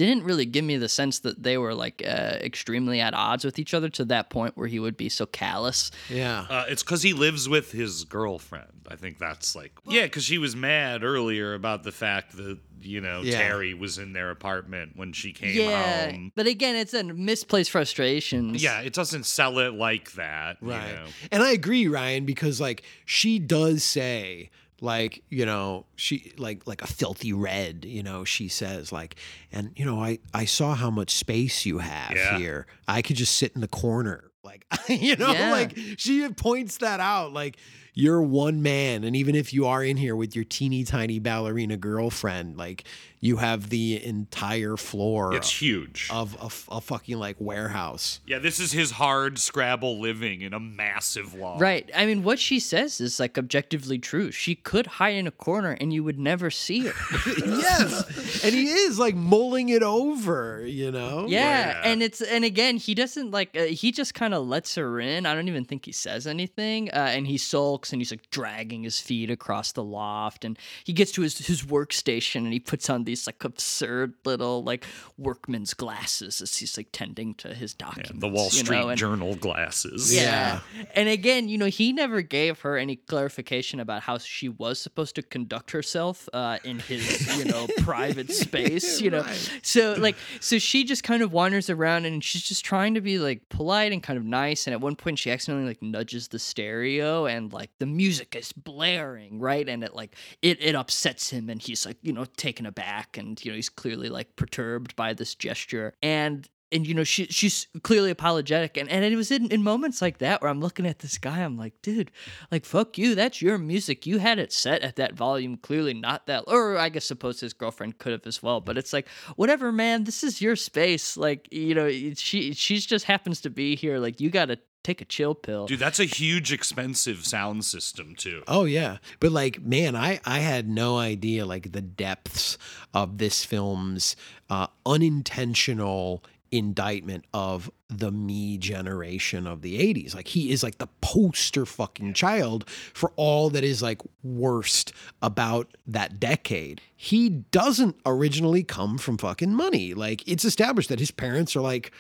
didn't really give me the sense that they were like uh, extremely at odds with each other to that point where he would be so callous. Yeah. Uh, it's because he lives with his girlfriend. I think that's like, yeah, because she was mad earlier about the fact that, you know, Yeah. Terry was in their apartment when she came yeah, home. but again, it's a misplaced frustration. Yeah, it doesn't sell it like that. you Right. know. And I agree, Ryan, because like she does say like you know she like like a filthy red you know she says like and you know i i saw how much space you have Yeah. here i could just sit in the corner like [LAUGHS] you know Yeah. like she points that out like you're one man and even if you are in here with your teeny tiny ballerina girlfriend like you have the entire floor It's huge. of a fucking like warehouse yeah, this is his hard Scrabble living in a massive law. Right. I mean, what she says is like objectively true. She could hide in a corner and you would never see her. [LAUGHS] yes and he is like mulling it over you know Yeah, Yeah. and it's and again, he doesn't like uh, he just kind of lets her in. I don't even think he says anything, uh, and he sulks and he's like dragging his feet across the loft, and he gets to his his workstation and he puts on these like absurd little like workman's glasses as he's like tending to his Yeah, documents. the Wall you Street know, and- Journal glasses. Yeah. And again, you know, he never gave her any clarification about how she was supposed to conduct herself uh, in his, you know, [LAUGHS] private space, you know. So like so she just kind of wanders around and she's just trying to be like polite and kind of nice and at one point she accidentally like nudges the stereo and like the music is blaring, right? And it like it it upsets him and he's like, you know, taken aback and you know, he's clearly like perturbed by this gesture. And and you know she she's clearly apologetic. And, and it was in, in moments like that where i'm looking at this guy i'm like dude like fuck you. That's your music. You had it set at that volume. Clearly not that or i guess suppose his girlfriend could have as well. But it's like whatever man. This is your space. Like you know she she's just happens to be here. Like you gotta take a chill pill Dude, that's a huge, expensive sound system, too. Oh yeah. But like man, I I had no idea like the depths of this film's uh unintentional indictment of the me generation of the 80s. Like he is like the poster fucking child for all that is like worst about that decade. He doesn't originally come from fucking money. Like it's established that his parents are like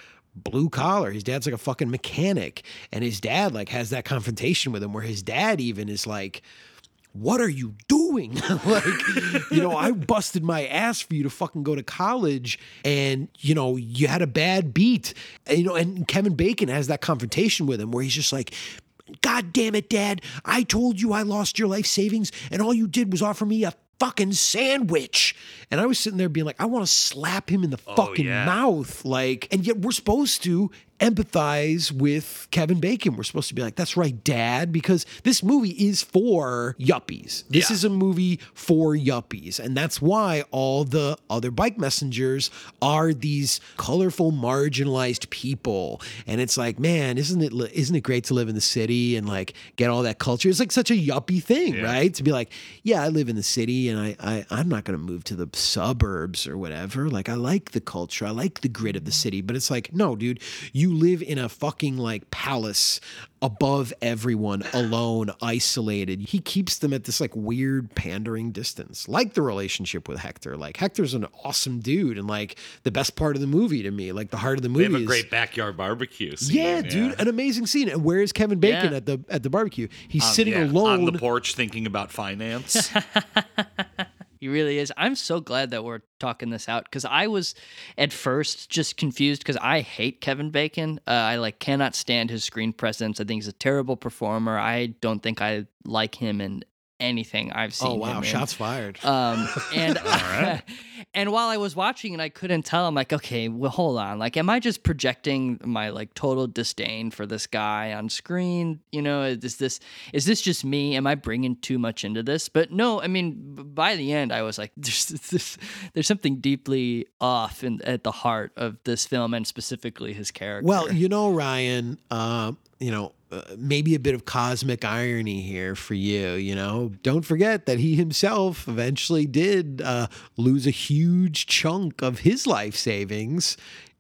blue collar. His dad's like a fucking mechanic. And his dad like has that confrontation with him where his dad even is like, what are you doing? [LAUGHS] like, you know, I busted my ass for you to fucking go to college and, you know, you had a bad beat. And, you know, and Kevin Bacon has that confrontation with him where he's just like, God damn it, Dad. I told you I lost your life savings, and all you did was offer me a fucking sandwich. And I was sitting there being like, I want to slap him in the oh, fucking yeah. mouth. Like, and yet we're supposed to empathize with Kevin Bacon. We're supposed to be like, that's right, dad, because this movie is for yuppies. This Yeah. is a movie for yuppies. And that's why all the other bike messengers are these colorful, marginalized people. And it's like, man, isn't it isn't it great to live in the city and like get all that culture? It's like such a yuppie thing, right? To be like, yeah, I live in the city and I, I I'm not gonna move to the suburbs or whatever. Like I like the culture, I like the grit of the mm-hmm. city. But it's like, no, dude, you live in a fucking like palace above everyone, alone, isolated. He keeps them at this like weird pandering distance, like the relationship with Hector. Like Hector's an awesome dude and like the best part of the movie to me. Like the heart of the We movie have a is great backyard barbecue. Scene. yeah, dude, an amazing scene. And where is Kevin Bacon Yeah. at the at the barbecue? He's Um, sitting yeah, alone. on the porch thinking about finance. [LAUGHS] [LAUGHS] He really is. I'm so glad that we're talking this out because I was at first just confused because I hate Kevin Bacon. Uh, I like cannot stand his screen presence. I think he's a terrible performer. I don't think I like him in anything I've seen. oh wow, shots fired. Um, [LAUGHS] and [LAUGHS] and while I was watching and I couldn't tell. I'm like, okay, well, hold on. Like, am I just projecting my like total disdain for this guy on screen? You know, is this is this just me? Am I bringing too much into this? But no, I mean, by the end, I was like, [LAUGHS] there's this, there's something deeply off in, at the heart of this film, and specifically his character. Well, you know, Ryan, uh, you know, maybe a bit of cosmic irony here for you. You know, don't forget that he himself eventually did uh, lose a huge chunk of his life savings.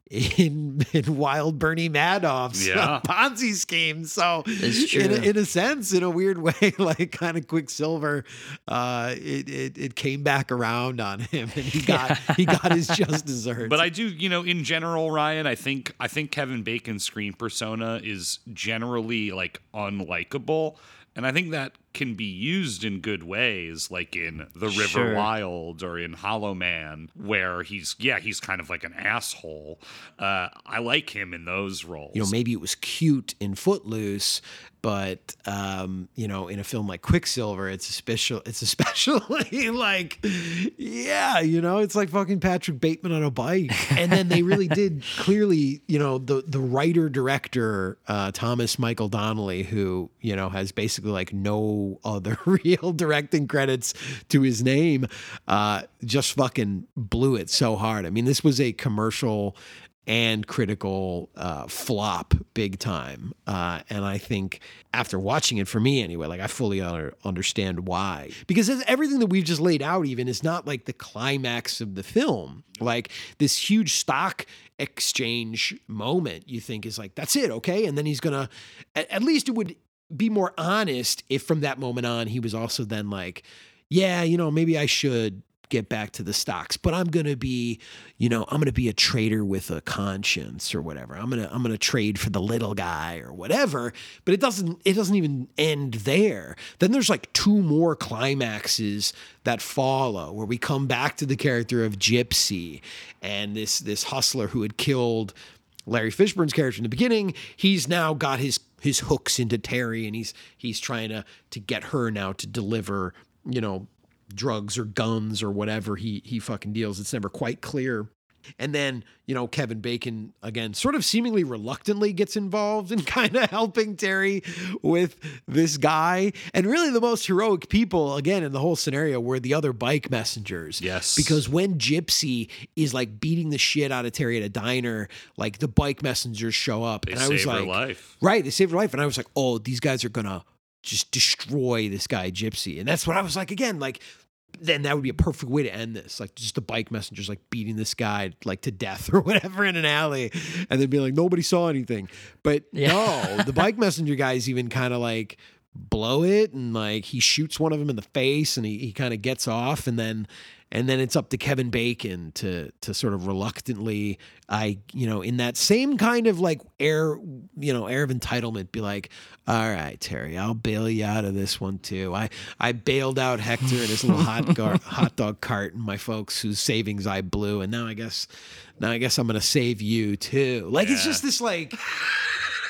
In, [LAUGHS] in Wild Bernie Madoff's Yeah. Ponzi scheme, so It's in a, in a sense, in a weird [LAUGHS] way, like kind of Quicksilver, uh, it, it it came back around on him, and he got [LAUGHS] he got his just desserts. But I do, you know, in general, Ryan, I think I think Kevin Bacon's screen persona is generally like unlikable. And I think that can be used in good ways, like in The River Sure. Wild or in Hollow Man, where he's yeah, he's kind of like an asshole. Uh, I like him in those roles. you know, maybe it was cute in Footloose, but um, you know, in a film like Quicksilver, it's a special. It's especially [LAUGHS] like, yeah, you know, it's like fucking Patrick Bateman on a bike. And then they really did [LAUGHS] clearly, you know, the the writer director uh, Thomas Michael Donnelly, who you know has basically like no other [LAUGHS] real directing credits to his name, uh, just fucking blew it so hard. I mean, this was a commercial and critical uh, flop big time. Uh, and I think after watching it, for me anyway, like I fully under, understand why. Because everything that we've just laid out, even, is not like the climax of the film. Like this huge stock exchange moment, you think is like, that's it, okay? And then he's gonna, at least it would be more honest if from that moment on he was also then like, yeah, you know, maybe I should get back to the stocks, but I'm going to be, you know, I'm going to be a trader with a conscience or whatever. I'm going to I'm going to trade for the little guy or whatever, but it doesn't it doesn't even end there. Then there's like two more climaxes that follow where we come back to the character of Gypsy and this this hustler who had killed Larry Fishburne's character in the beginning, he's now got his his hooks into Terry and he's he's trying to to get her now to deliver, you know, drugs or guns or whatever he he fucking deals. It's never quite clear. And then, you know, Kevin Bacon again sort of seemingly reluctantly gets involved in [LAUGHS] kind of helping Terry with this guy. And really the most heroic people again in the whole scenario were the other bike messengers. Yes. Because when Gypsy is like beating the shit out of Terry at a diner, like the bike messengers show up. They and I was like, life. Right, they saved her life. And I was like, oh, these guys are gonna just destroy this guy, Gypsy. And that's what I was like again, like then that would be a perfect way to end this. Like just the bike messengers like beating this guy like to death [LAUGHS] or whatever in an alley. And then be like, nobody saw anything. But no, the bike messenger guys even kind of like blow it and like he shoots one of them in the face and he, he kind of gets off and then and then it's up to Kevin Bacon to to sort of reluctantly I you know in that same kind of like air you know air of entitlement be like all right Terry I'll bail you out of this one too. I I bailed out Hector and his little hot [LAUGHS] gar- hot dog cart and my folks whose savings I blew. And now I guess now I guess I'm gonna save you too. Like it's just this like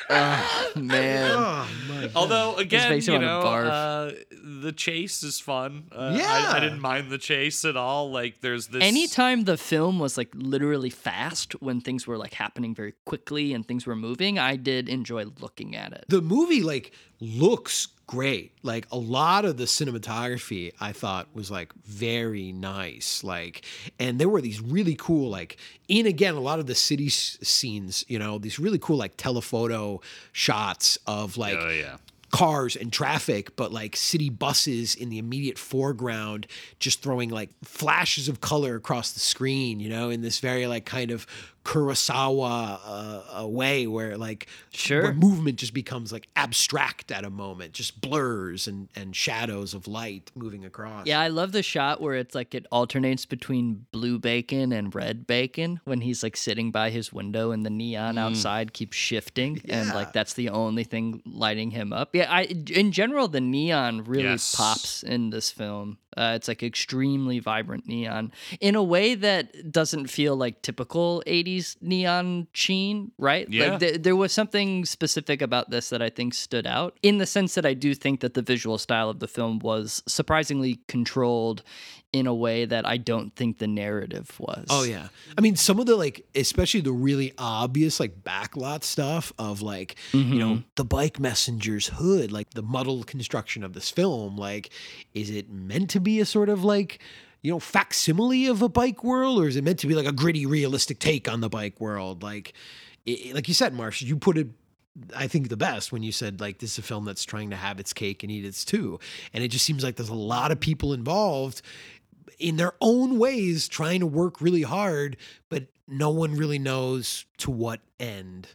man. oh my Although again, you you know, uh, the chase is fun. Uh, I, Yeah. I didn't mind the chase at all. Like, there's this. Anytime the film was like literally fast when things were like happening very quickly and things were moving, I did enjoy looking at it. the movie like looks great like a lot of the cinematography i thought was like very nice like and there were these really cool like in again a lot of the city s- scenes you know these really cool like telephoto shots of like Oh yeah. cars and traffic, but like city buses in the immediate foreground, just throwing like flashes of color across the screen, you know, in this very like kind of Kurosawa uh, uh, way where like Sure. where movement just becomes like abstract at a moment, just blurs and and shadows of light moving across. Yeah, I love the shot where it's like it alternates between blue bacon and red bacon when he's like sitting by his window and the neon outside keeps shifting and like that's the only thing lighting him up. Yeah, I in general the neon really Yes. pops in this film. Uh, it's like extremely vibrant neon in a way that doesn't feel like typical 80s neon sheen, right? Yeah. Like th- there was something specific about this that I think stood out in the sense that I do think that the visual style of the film was surprisingly controlled in a way that I don't think the narrative was. Oh yeah. I mean, some of the like, especially the really obvious like backlot stuff of like, you know, mm-hmm. the bike messenger's hood, like the muddled construction of this film. Like, is it meant to be a sort of like, you know, facsimile of a bike world, or is it meant to be like a gritty, realistic take on the bike world? Like, it, like you said, Marsh, you put it. I think the best when you said like this is a film that's trying to have its cake and eat its too, and it just seems like there's a lot of people involved in their own ways trying to work really hard, but no one really knows to what end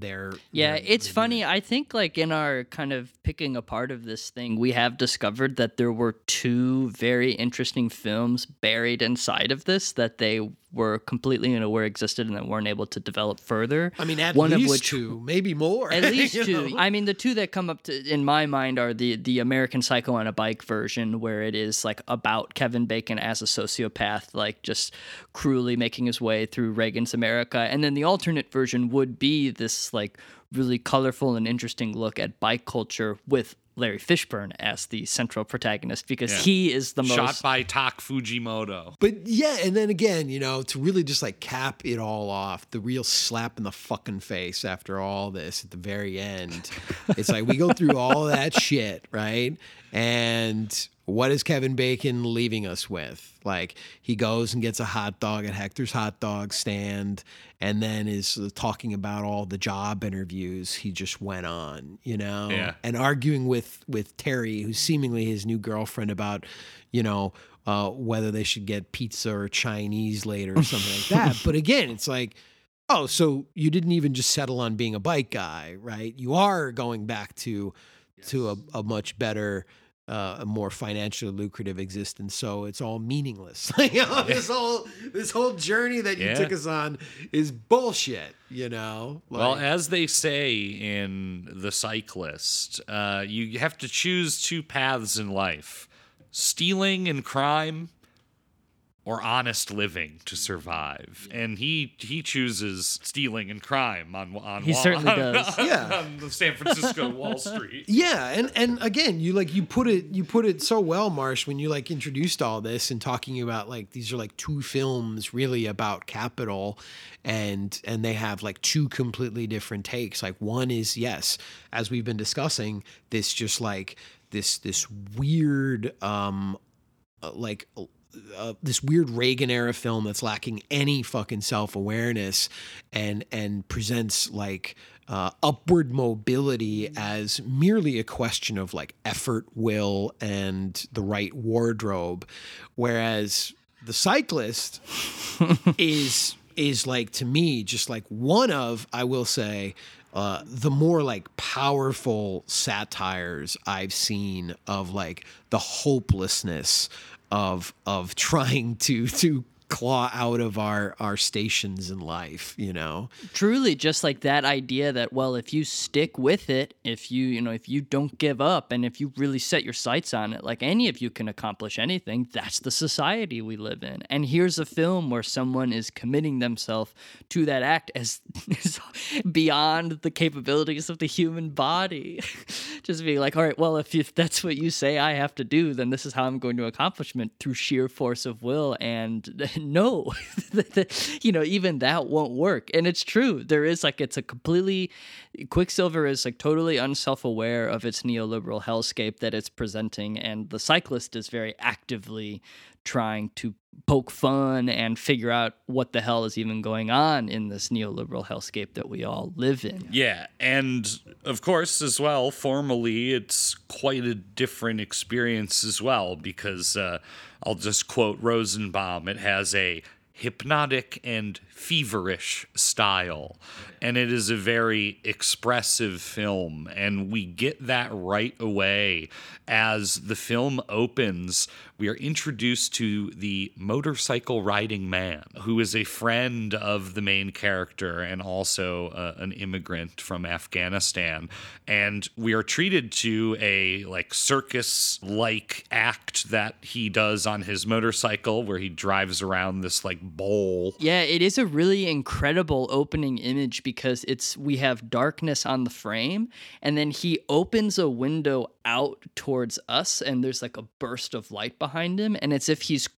they're. Yeah, they're- it's they're funny. I think like in our kind of picking apart of this thing, we have discovered that there were two very interesting films buried inside of this that they were completely unaware existed and that weren't able to develop further. I mean, at one least of which two, maybe more. At [LAUGHS] least two. know? I mean, the two that come up to in my mind are the the American Psycho on a Bike version, where it is like about Kevin Bacon as a sociopath, like just cruelly making his way through Reagan's America, and then the alternate version would be this like really colorful and interesting look at bike culture with Larry Fishburne as the central protagonist because Yeah. he is the most Shot by Tak Fujimoto. But yeah, and then again, you know, to really just like cap it all off, the real slap in the fucking face after all this at the very end. it's like we go through all that [LAUGHS] shit, right? And what is Kevin Bacon leaving us with? Like he goes and gets a hot dog at Hector's hot dog stand and then is talking about all the job interviews he just went on, you know, Yeah. and arguing with with Terry, who's seemingly his new girlfriend about, you know, uh, whether they should get pizza or Chinese later or something like that. [LAUGHS] But again, it's like, oh, so you didn't even just settle on being a bike guy, right? You are going back to to a, a much better. Uh, a more financially lucrative existence, so it's all meaningless. [LAUGHS] You know, this whole this whole journey that you Yeah. took us on is bullshit. You know, Well, as they say in The Cyclist, uh, you have to choose two paths in life stealing and crime or honest living to survive. And he he chooses stealing and crime on on He Wall- certainly [LAUGHS] on- does. [LAUGHS] Yeah. on the San Francisco Wall Street. [LAUGHS] Yeah, and and again, you like you put it you put it so well, Marsh, when you like introduced all this and talking about like these are like two films really about capital, and and they have like two completely different takes. Like one is yes, as we've been discussing, this just like this this weird um uh, like uh, this weird Reagan era film that's lacking any fucking self awareness and and presents like uh, upward mobility as merely a question of like effort, will, and the right wardrobe, whereas the cyclist [LAUGHS] is is like to me just like one of I will say uh, the more like powerful satires I've seen of like the hopelessness of of trying to to claw out of our our stations in life you know? Truly just like that idea that well if you stick with it if you you know if you don't give up and if you really set your sights on it like any of you can accomplish anything that's the society we live in. And here's a film where someone is committing themselves to that act as [LAUGHS] beyond the capabilities of the human body. [LAUGHS] Just being like all right well if, if that's what you say i have to do then this is how i'm going to accomplishment through sheer force of will and [LAUGHS] no [LAUGHS] you know even that won't work. And it's true there is like it's a completely quicksilver is like totally unself-aware of its neoliberal hellscape that it's presenting and the cyclist is very actively trying to poke fun and figure out what the hell is even going on in this neoliberal hellscape that we all live in. Yeah, and of course, as well, formally, it's quite a different experience as well because uh, I'll just quote Rosenbaum it has a hypnotic and feverish style. And it is a very expressive film. And we get that right away as the film opens. We are introduced to the motorcycle riding man, who is a friend of the main character and also uh, an immigrant from Afghanistan. And we are treated to a like circus like act that he does on his motorcycle where he drives around this like bowl. Yeah, it is a really incredible opening image because it's we have darkness on the frame and then he opens a window out towards us and there's like a burst of light behind him and it's if he's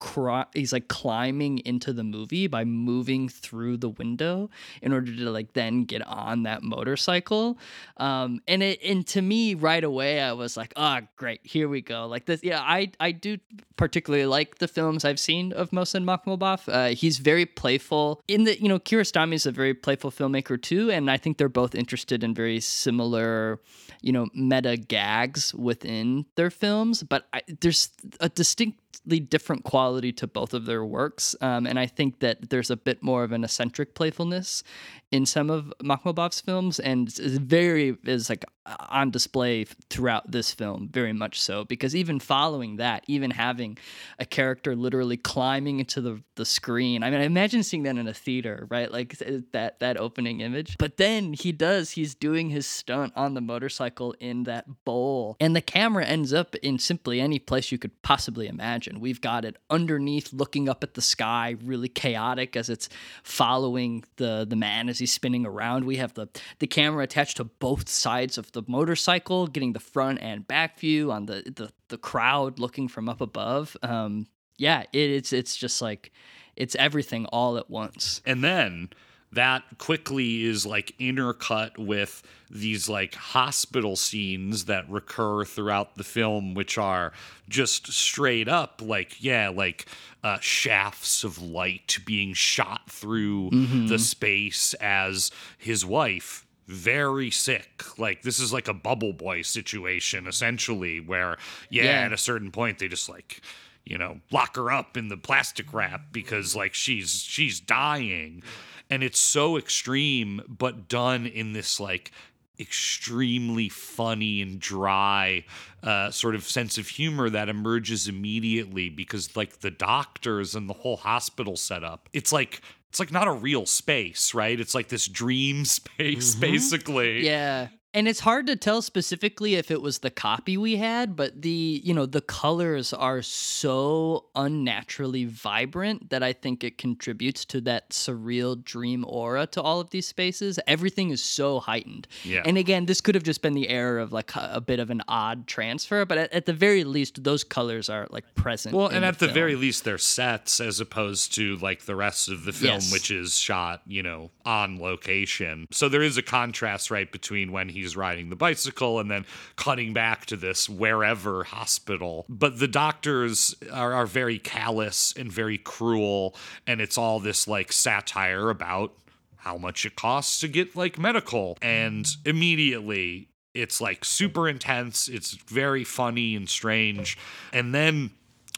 he's like climbing into the movie by moving through the window in order to like then get on that motorcycle. Um and it and to me right away I was like oh great here we go. Like this yeah I I do particularly like the films I've seen of Mohsen Makhmalbaf uh, he's very playful. In the you know Kiarostami is a very playful filmmaker too and I think they're both interested in very similar you know meta gags within their films, but I, there's a distinctly different quality to both of their works, um, and I think that there's a bit more of an eccentric playfulness in some of Makhmalbaf's films, and it's very is like on display throughout this film, very much so. Because even following that, even having a character literally climbing into the the screen, I mean, I imagine seeing that in a theater, right? Like that that opening image. But then he does, he's doing his stunt on the motorcycle in that bowl, and the camera ends up in simply any place you could possibly imagine. We've got it underneath, looking up at the sky, really chaotic as it's following the the man as he's spinning around. We have the the camera attached to both sides of the motorcycle, getting the front and back view on the the, the crowd looking from up above. Um, yeah, it, it's it's just like it's everything all at once. And then that quickly is like intercut with these like hospital scenes that recur throughout the film which are just straight up like yeah like uh, shafts of light being shot through mm-hmm. the space as his wife very sick. Like this is like a bubble boy situation essentially where yeah, yeah, at a certain point they just like you know, lock her up in the plastic wrap because like she's she's dying. And it's so extreme but done in this like extremely funny and dry uh, sort of sense of humor that emerges immediately because like the doctors and the whole hospital setup it's like it's like not a real space, right? It's like this dream [LAUGHS] space, mm-hmm. basically. Yeah and it's hard to tell specifically if it was the copy we had but the you know the colors are so unnaturally vibrant that i think it contributes to that surreal dream aura to all of these spaces everything is so heightened yeah. and again this could have just been the error of like a, bit of an odd transfer but at, at, the very least those colors are like present well and the at film. the very least they're sets as opposed to like the rest of the film yes. which is shot you know on location so there is a contrast right between when he he's riding the bicycle and then cutting back to this wherever hospital. But the doctors are, are very callous and very cruel, and it's all this like satire about how much it costs to get like medical. And immediately it's like super intense, it's very funny and strange. And then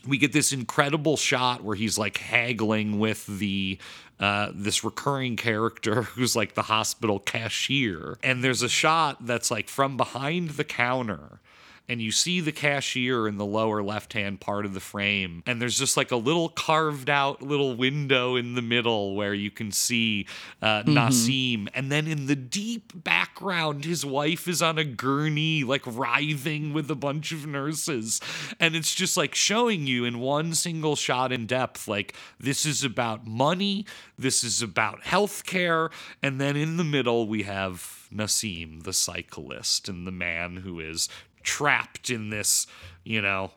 we get this incredible shot where he's like haggling with the uh, this recurring character [LAUGHS] who's like the hospital cashier. And there's a shot that's like from behind the counter and you see the cashier in the lower left hand part of the frame. And there's just like a little carved out little window in the middle where you can see uh, Nassim. And then in the deep background, his wife is on a gurney, like writhing with a bunch of nurses. And it's just like showing you in one single shot in depth, like this is about money, this is about healthcare. And then in the middle, we have Nassim, the cyclist, and the man who is trapped in this, you know,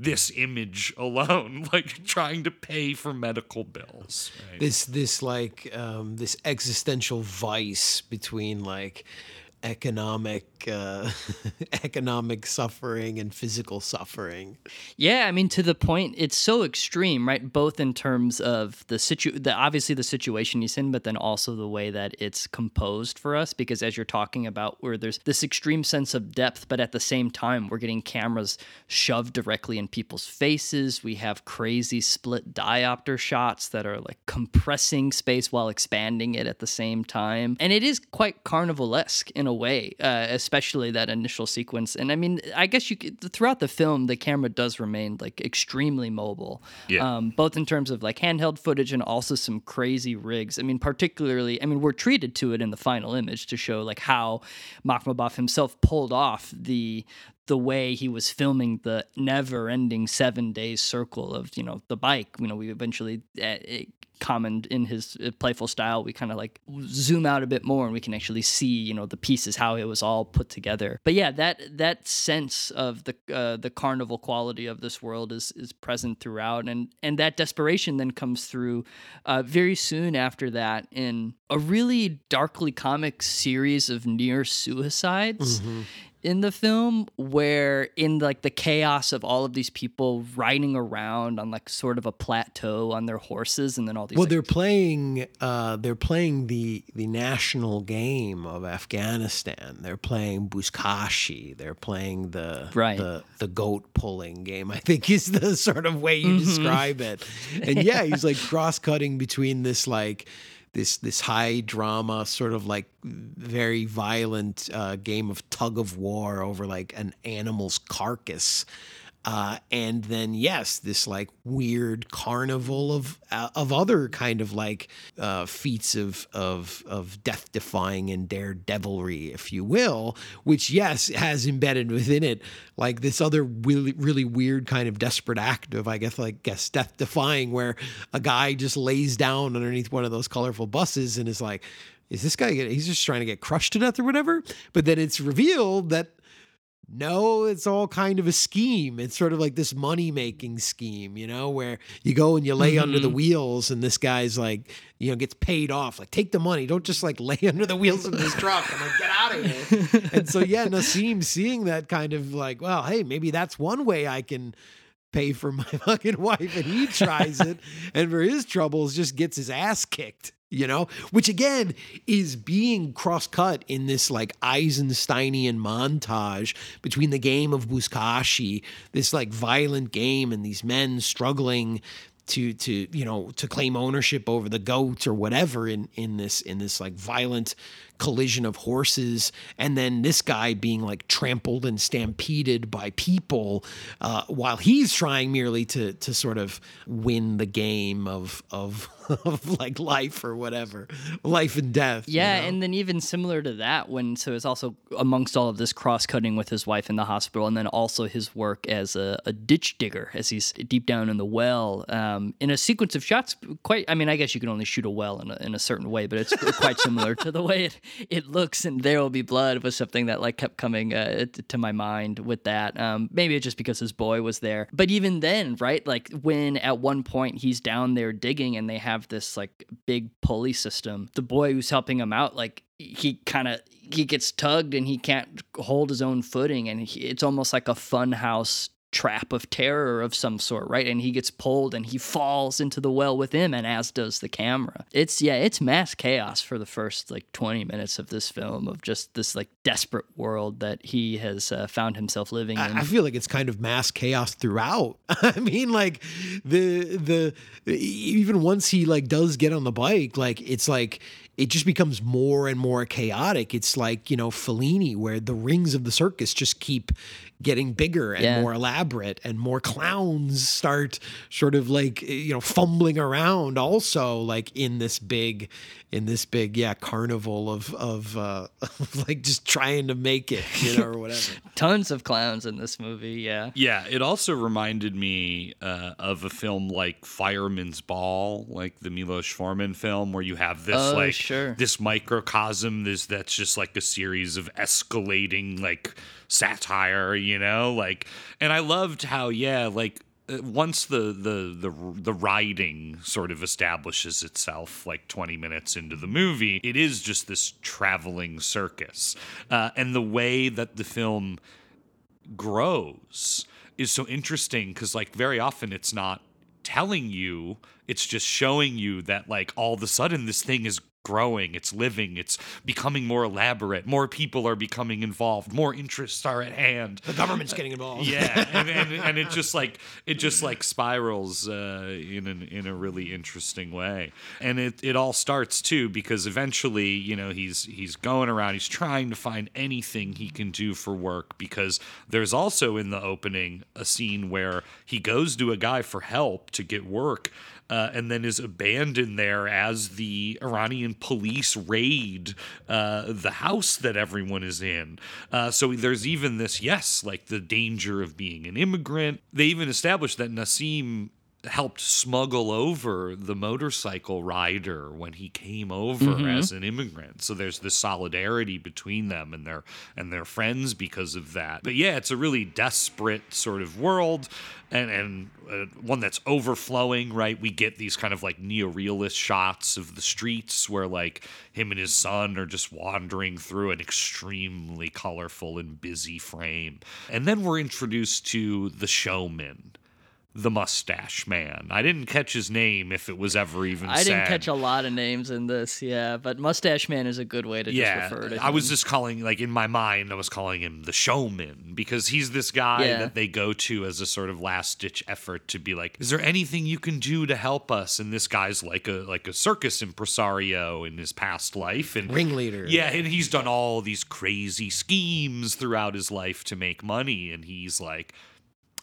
this image alone, [LAUGHS] like trying to pay for medical bills. Right? this this like um, this existential vice between like economic uh, [LAUGHS] economic suffering and physical suffering. Yeah, I mean to the point it's so extreme, right? Both in terms of the situ the obviously the situation he's in, but then also the way that it's composed for us because as you're talking about where there's this extreme sense of depth, but at the same time we're getting cameras shoved directly in people's faces. We have crazy split diopter shots that are like compressing space while expanding it at the same time. And it is quite carnivalesque in a way, uh, especially that initial sequence. And I mean, I guess you could, throughout the film, the camera does remain like extremely mobile, Yeah. um, both in terms of like handheld footage and also some crazy rigs. I mean, particularly, I mean, we're treated to it in the final image to show like how Makhmalbaf himself pulled off the the way he was filming the never-ending seven days circle of you know the bike. You know, we eventually. Uh, it, comment in his uh, playful style we kind of like zoom out a bit more and we can actually see you know the pieces how it was all put together. But yeah that that sense of the uh, the carnival quality of this world is is present throughout. And and that desperation then comes through uh, very soon after that in a really darkly comic series of near suicides in the film where in like the chaos of all of these people riding around on like sort of a plateau on their horses and then all these Well, like, they're playing. Uh, they're playing the the national game of Afghanistan. They're playing Buzkashi They're playing the Right. the the goat pulling game. I think is the sort of way Mm-hmm. you describe it. And yeah, he's like [LAUGHS] cross cutting between this like this this high drama sort of like very violent uh, game of tug of war over like an animal's carcass uh, and then yes, this like weird carnival of uh, of other kind of like uh, feats of of of death defying and daredevilry, if you will, which yes has embedded within it like this other really really weird kind of desperate act of I guess like guess death defying, where a guy just lays down underneath one of those colorful buses and is like. Is this guy? He's just trying to get crushed to death or whatever. But then it's revealed that no, it's all kind of a scheme. It's sort of like this money making scheme, you know, where you go and you lay under the mm-hmm. wheels, and this guy's like, you know, gets paid off. Like, take the money. Don't just like [LAUGHS] lay under the wheels of this truck and like get out of here. and so, yeah, Nassim seeing that kind of like, well, hey, maybe that's one way I can pay for my [LAUGHS] fucking wife, and he tries it, [LAUGHS] and for his troubles, just gets his ass kicked. You know, which again is being cross cut in this like Eisensteinian montage between the game of Buzkashi, this like violent game, and these men struggling to to you know to claim ownership over the goats or whatever in in this in this like violent collision of horses and then this guy being like trampled and stampeded by people uh, while he's trying merely to to sort of win the game of of [LAUGHS] of like life or whatever life and death you Yeah, know? and then even similar to that, when so it's also amongst all of this cross cutting with his wife in the hospital, and then also his work as a, a ditch digger as he's deep down in the well. Um, in a sequence of shots, quite. I mean, I guess you can only shoot a well in a, in a certain way, but it's quite similar to the way it, it looks. And there will be blood was something that like kept coming uh, to my mind with that. Um, maybe it's just because his boy was there, but even then, right? Like when at one point he's down there digging, and they have this like big pulley system. The boy who's helping him out, like he kind of he gets tugged and he can't hold his own footing, and he, it's almost like a funhouse trap of terror of some sort, right? And he gets pulled and he falls into the well with him, and as does the camera. It's yeah, it's mass chaos for the first like 20 minutes of this film of just this like desperate world that he has uh, found himself living in. I I feel like it's kind of mass chaos throughout. [LAUGHS] I mean, like the the even once he like does get on the bike, like it's like it just becomes more and more chaotic. It's like, you know, Fellini, where the rings of the circus just keep getting bigger and Yeah. more elaborate, and more clowns start sort of like, you know, fumbling around also like in this big, in this big, yeah, carnival of, of, uh, [LAUGHS] like just trying to make it, you know, or whatever. [LAUGHS] Tons of clowns in this movie. Yeah. Yeah, it also reminded me uh, of a film like Fireman's Ball, like the Milos Forman film, where you have this Oh, like sure. this microcosm. This that's just like a series of escalating like satire, you know, like. And I loved how yeah, like once the the the the writing sort of establishes itself like 20 minutes into the movie it is just this traveling circus. Uh, and the way that the film grows is so interesting because like very often it's not telling you it's just showing you that like all of a sudden this thing is growing it's living it's becoming more elaborate more people are becoming involved more interests are at hand The government's getting involved. yeah and, and, and it just like it just like spirals uh, in an, in a really interesting way and it, it all starts too because eventually you know he's he's going around he's trying to find anything he can do for work because there's also in the opening a scene where he goes to a guy for help to get work uh, and then is abandoned there as the Iranian police raid uh, the house that everyone is in. Uh, so there's even this, yes, like the danger of being an immigrant. They even established that Nassim helped smuggle over the motorcycle rider when he came over as an immigrant. So there's this solidarity between them and their and their friends because of that. But yeah it's a really desperate sort of world and and uh, one that's overflowing right? We get these kind of like neorealist shots of the streets where like him and his son are just wandering through an extremely colorful and busy frame. And then we're introduced to the showman the mustache man. I didn't catch his name if it was ever even I said. didn't catch a lot of names in this, yeah, but Mustache Man is a good way to yeah, just refer to him. I was just calling like in my mind I was calling him the showman because he's this guy Yeah. that they go to as a sort of last ditch effort to be like is there anything you can do to help us and this guy's like a like a circus impresario in his past life and Ringleader. yeah, and he's done all these crazy schemes throughout his life to make money and he's like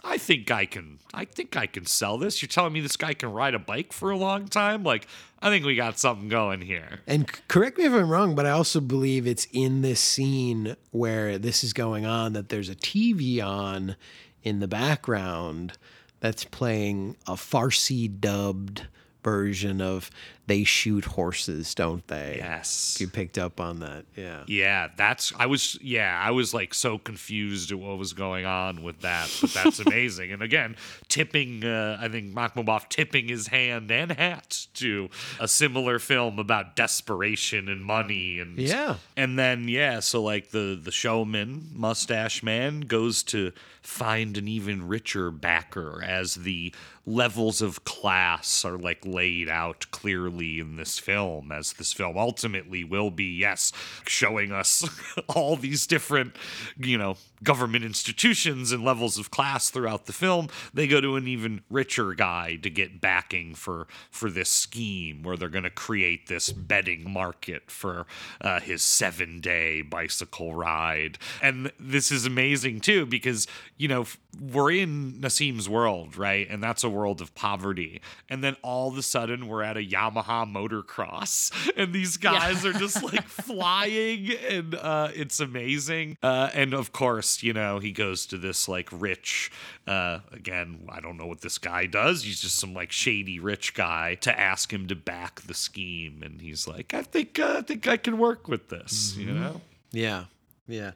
I think I can I think I can sell this. You're telling me this guy can ride a bike for a long time? Like I think we got something going here. And correct me if I'm wrong, but I also believe it's in this scene where this is going on that there's a TV on in the background that's playing a Farsi dubbed version of They Shoot Horses, Don't They? Yes. You picked up on that. Yeah. Yeah, that's I was yeah, I was like so confused at what was going on with that, but that's [LAUGHS] amazing. and again, tipping uh, I think Makhmalbaf tipping his hand and hat to a similar film about desperation and money and Yeah. And then yeah, so like the the showman, mustache man goes to find an even richer backer as the levels of class are like laid out clearly in this film as this film ultimately will be yes showing us [LAUGHS] all these different you know government institutions and levels of class throughout the film. They go to an even richer guy to get backing for for this scheme where they're going to create this betting market for uh, his seven day bicycle ride. And this is amazing too because you know we're in Nassim's world right? And that's a world of poverty. And then all of a sudden we're at a Yamaha motocross [LAUGHS] and these guys are just like [LAUGHS] flying and uh, it's amazing. Uh, and of course you know he goes to this like rich uh, again I don't know what this guy does. He's just some like shady rich guy to ask him to back the scheme and he's like I think uh, I think I can work with this you know? Yeah. Yeah.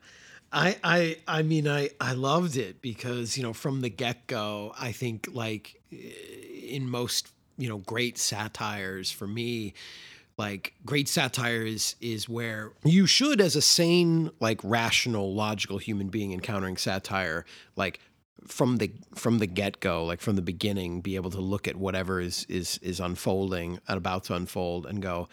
I I I mean I I loved it because, you know, from the get-go, I think like in most, you know, great satires for me, like great satire is is where you should as a sane, like rational, logical human being encountering satire, like from the from the get-go like from the beginning be able to look at whatever is is is unfolding and about to unfold and go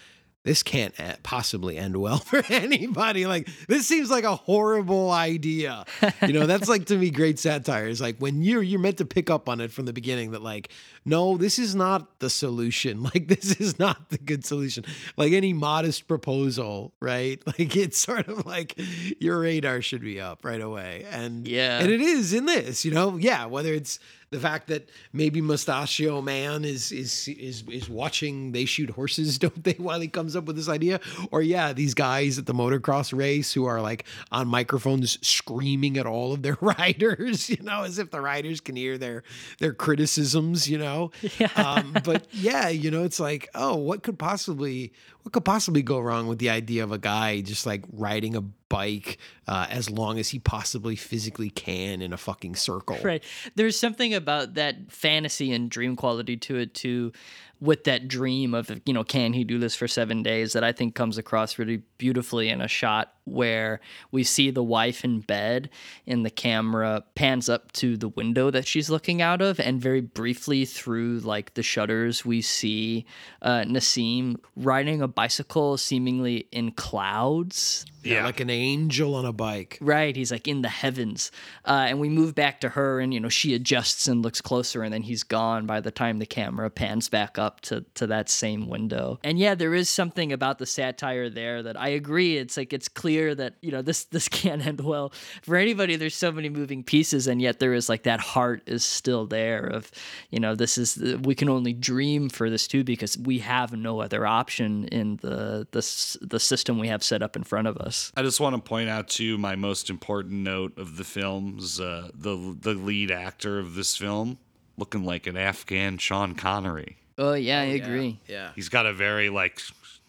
this can't possibly end well [LAUGHS] for anybody. Like this seems like a horrible idea. You know, that's like to me great satire. Is like when you're you're meant to pick up on it from the beginning that like, no, this is not the solution. [LAUGHS] Like this is not the good solution. Like any modest proposal, right? [LAUGHS] Like it's sort of like your radar should be up right away. And Yeah. and it is in this, you know, yeah. Whether it's the fact that maybe Mustachio Man is is is is watching they shoot horses, [LAUGHS] don't they, while he comes up with this idea, or yeah, these guys at the motocross race who are like on microphones screaming at all of their riders, you know, as if the riders can hear their their criticisms, you know. [LAUGHS] Um, but yeah, you know, it's like, oh, what could possibly what could possibly go wrong with the idea of a guy just like riding a bike uh, as long as he possibly physically can in a fucking circle? Right. There's something about that fantasy and dream quality to it too, with that dream of you know can he do this for seven days that I think comes across really beautifully in a shot where we see the wife in bed and the camera pans up to the window that she's looking out of and very briefly through like the shutters we see uh, Nassim riding a bicycle seemingly in clouds Yeah, like an angel on a bike. Right, he's like in the heavens, uh, and we move back to her, and you know she adjusts and looks closer, and then he's gone by the time the camera pans back up to to that same window. And yeah, there is something about the satire there that I agree. It's like it's clear that you know this this [LAUGHS] can't end well for anybody. There's so many moving pieces, and yet there is like that heart is still there. Of you know this is we can only dream for this too because we have no other option in the the the system we have set up in front of us. I just want to point out too my most important note of the film's uh, the the lead actor of this film looking like an Afghan Sean Connery. Oh yeah, I agree. Yeah. He's got a very like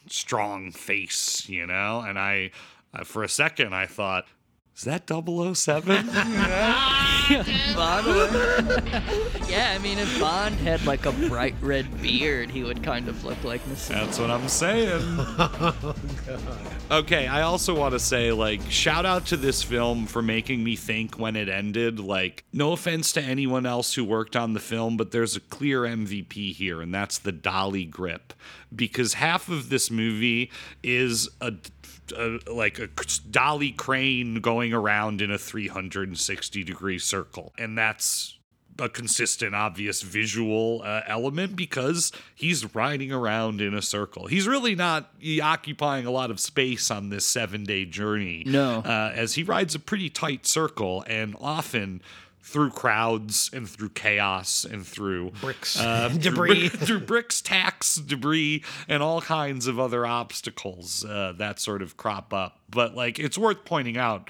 strong face, you know, and I uh, for a second I thought is that 007? [LAUGHS] Bond yeah, I mean, if Bond had like a bright red beard, he would kind of look like Nassim. That's what I'm saying. [LAUGHS] Okay, I also want to say, like, shout out to this film for making me think when it ended. Like, no offense to anyone else who worked on the film, but there's a clear MVP here, and that's the dolly grip. Because half of this movie is a, a like a dolly crane going around in a 360 degree circle, and that's a consistent, obvious visual uh, element because he's riding around in a circle. He's really not occupying a lot of space on this seven day journey. No. Uh, as he rides a pretty tight circle and often through crowds and through chaos and through Bricks. uh, [LAUGHS] Debris. brick- through bricks, tacks, debris, and all kinds of other obstacles uh, that sort of crop up. But like, it's worth pointing out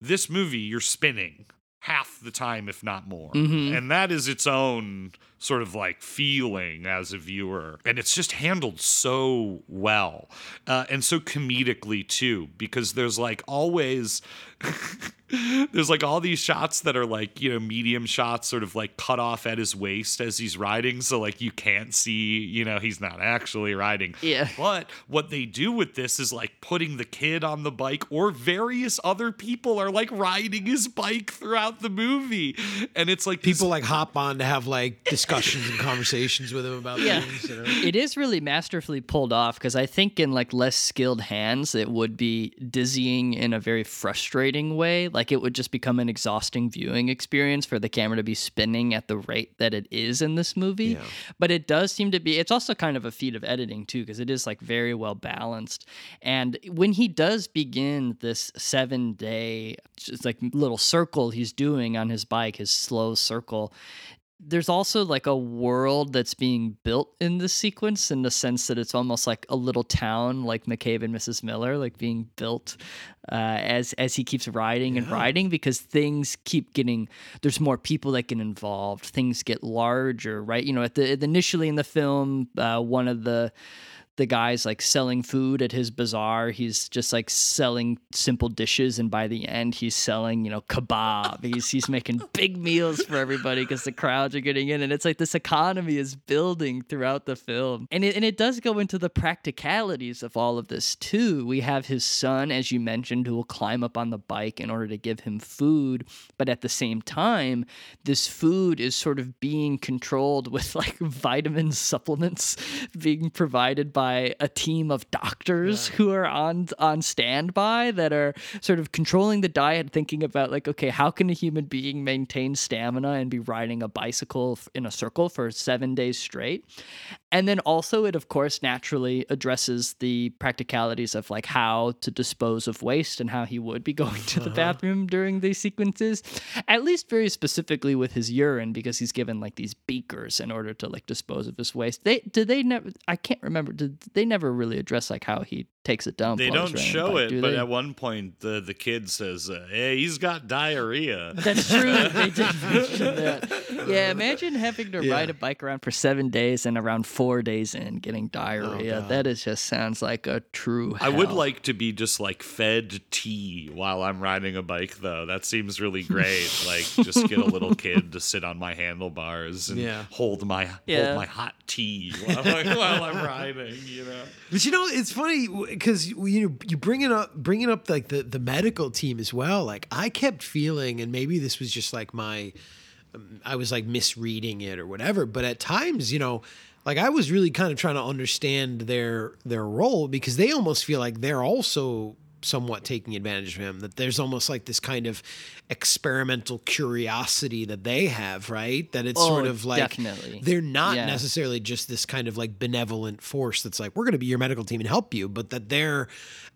this movie you're spinning half the time if not more and that is its own sort of like feeling as a viewer and it's just handled so well uh, and so comedically too because there's like always [LAUGHS] [LAUGHS] there's like all these shots that are like you know medium shots sort of like cut off at his waist as he's riding so like you can't see you know he's not actually riding Yeah. but what they do with this is like putting the kid on the bike or various other people are like riding his bike throughout the movie and it's like this- People like hop on to have like discussions and conversations with him about Yeah. things. You [LAUGHS] know? It is really masterfully pulled off because I think in like less skilled hands, it would be dizzying in a very frustrating way. Like it would just become an exhausting viewing experience for the camera to be spinning at the rate that it is in this movie. But it does seem to be, it's also kind of a feat of editing too, because it is like very well balanced. And when he does begin this seven day, just like little circle he's doing on his bike, his slow circle, there's also like a world that's being built in the sequence in the sense that it's almost like a little town like McCabe and Mrs. Miller like being built uh, as as he keeps riding and riding because things keep getting there's more people that get involved things get larger right you know at the initially in the film uh, one of the the guy's like selling food at his bazaar. He's just like selling simple dishes, and by the end, he's selling you know kebab. He's he's making [LAUGHS] big meals for everybody because the crowds are getting in, and it's like this economy is building throughout the film, and it and it does go into the practicalities of all of this too. We have his son, as you mentioned, who will climb up on the bike in order to give him food, but at the same time, this food is sort of being controlled with like [LAUGHS] vitamin supplements being provided by by a team of doctors who are on on standby that are sort of controlling the diet, thinking about like, okay, how can a human being maintain stamina and be riding a bicycle in a circle for seven days straight? And then also, it of course naturally addresses the practicalities of like how to dispose of waste and how he would be [LAUGHS] going to the uh-huh. bathroom during these sequences, at least very specifically with his urine because he's given like these beakers in order to like dispose of his waste. They did they never? I can't remember. Did they never really address like how he takes it down? They don't show bike, it, do but at one point the the kid says, uh, "Hey, he's got diarrhea." [LAUGHS] That's true. they did [LAUGHS] mention that. Yeah, imagine having to Yeah. ride a bike around for seven days and around four days in getting diarrhea. that is just sounds like a true. I would like to be just like fed tea while I'm riding a bike, though. That seems really great. [LAUGHS] like, just get a little kid to sit on my handlebars and Yeah. hold my Yeah. hold my hot tea while, I- while I'm riding. You know. But you know, it's funny because you know you bringing up, bringing up like the the medical team as well. Like I kept feeling, and maybe this was just like my, um, I was like misreading it or whatever. But at times, you know, like I was really kind of trying to understand their their role because they almost feel like they're also somewhat taking advantage of him that there's almost like this kind of experimental curiosity that they have right that it's sort Oh, of like definitely. they're not Yeah. necessarily just this kind of like benevolent force that's like we're going to be your medical team and help you but that they're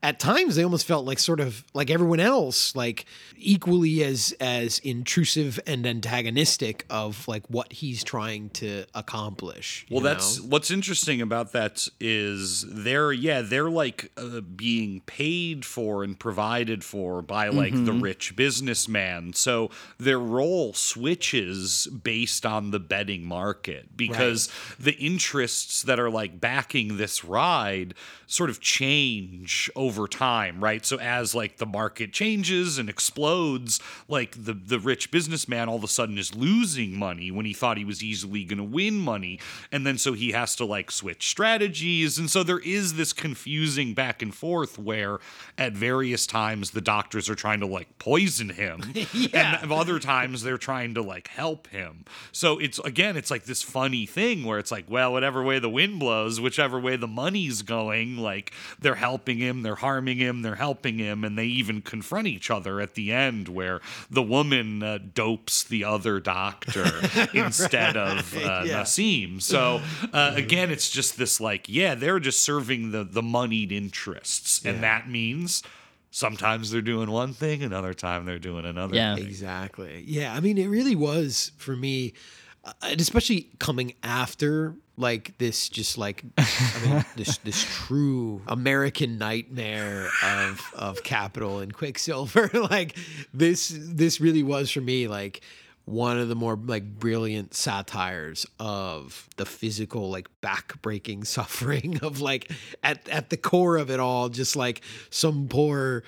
at times they almost felt like sort of like everyone else like equally as as intrusive and antagonistic of like what he's trying to accomplish Well, you that's know? what's interesting about that is they're yeah they're like uh, being paid for and provided for by like the Mm-hmm. rich businessman. So their role switches based on the betting market because the interests that are like backing this ride sort of change over time, right? So as like the market changes and explodes, like the the rich businessman all of a sudden is losing money when he thought he was easily going to win money, and then so he has to like switch strategies, and so there is this confusing back and forth where at various times the doctors are trying to like poison him, [LAUGHS] and at other times they're trying to like help him. So it's again, it's like this funny thing where it's like, well, whatever way the wind blows, whichever way the money's going, like they're helping him, they're harming him, they're helping him, and they even confront each other at the end where the woman uh, dopes the other doctor [LAUGHS] instead of uh, Yeah. Nassim. So uh, again, it's just this like, yeah, they're just serving the the moneyed interests, and that means. Sometimes they're doing one thing, another time they're doing another Yeah. thing. Exactly. Yeah. I mean, it really was for me, uh, and especially coming after like this, just like I mean, [LAUGHS] this this true American nightmare of of Capital and Quicksilver. [LAUGHS] like this this really was for me like one of the more like brilliant satires of the physical like back-breaking [LAUGHS] suffering of like at at the core of it all just like some poor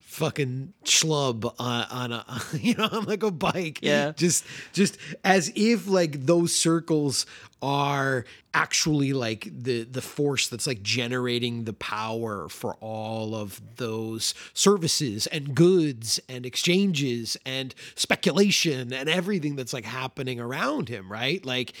fucking schlub on, on a [LAUGHS] you know on like a bike Yeah. just just as if like those circles are actually like the the force that's like generating the power for all of those services and goods and exchanges and speculation and everything that's like happening around him right like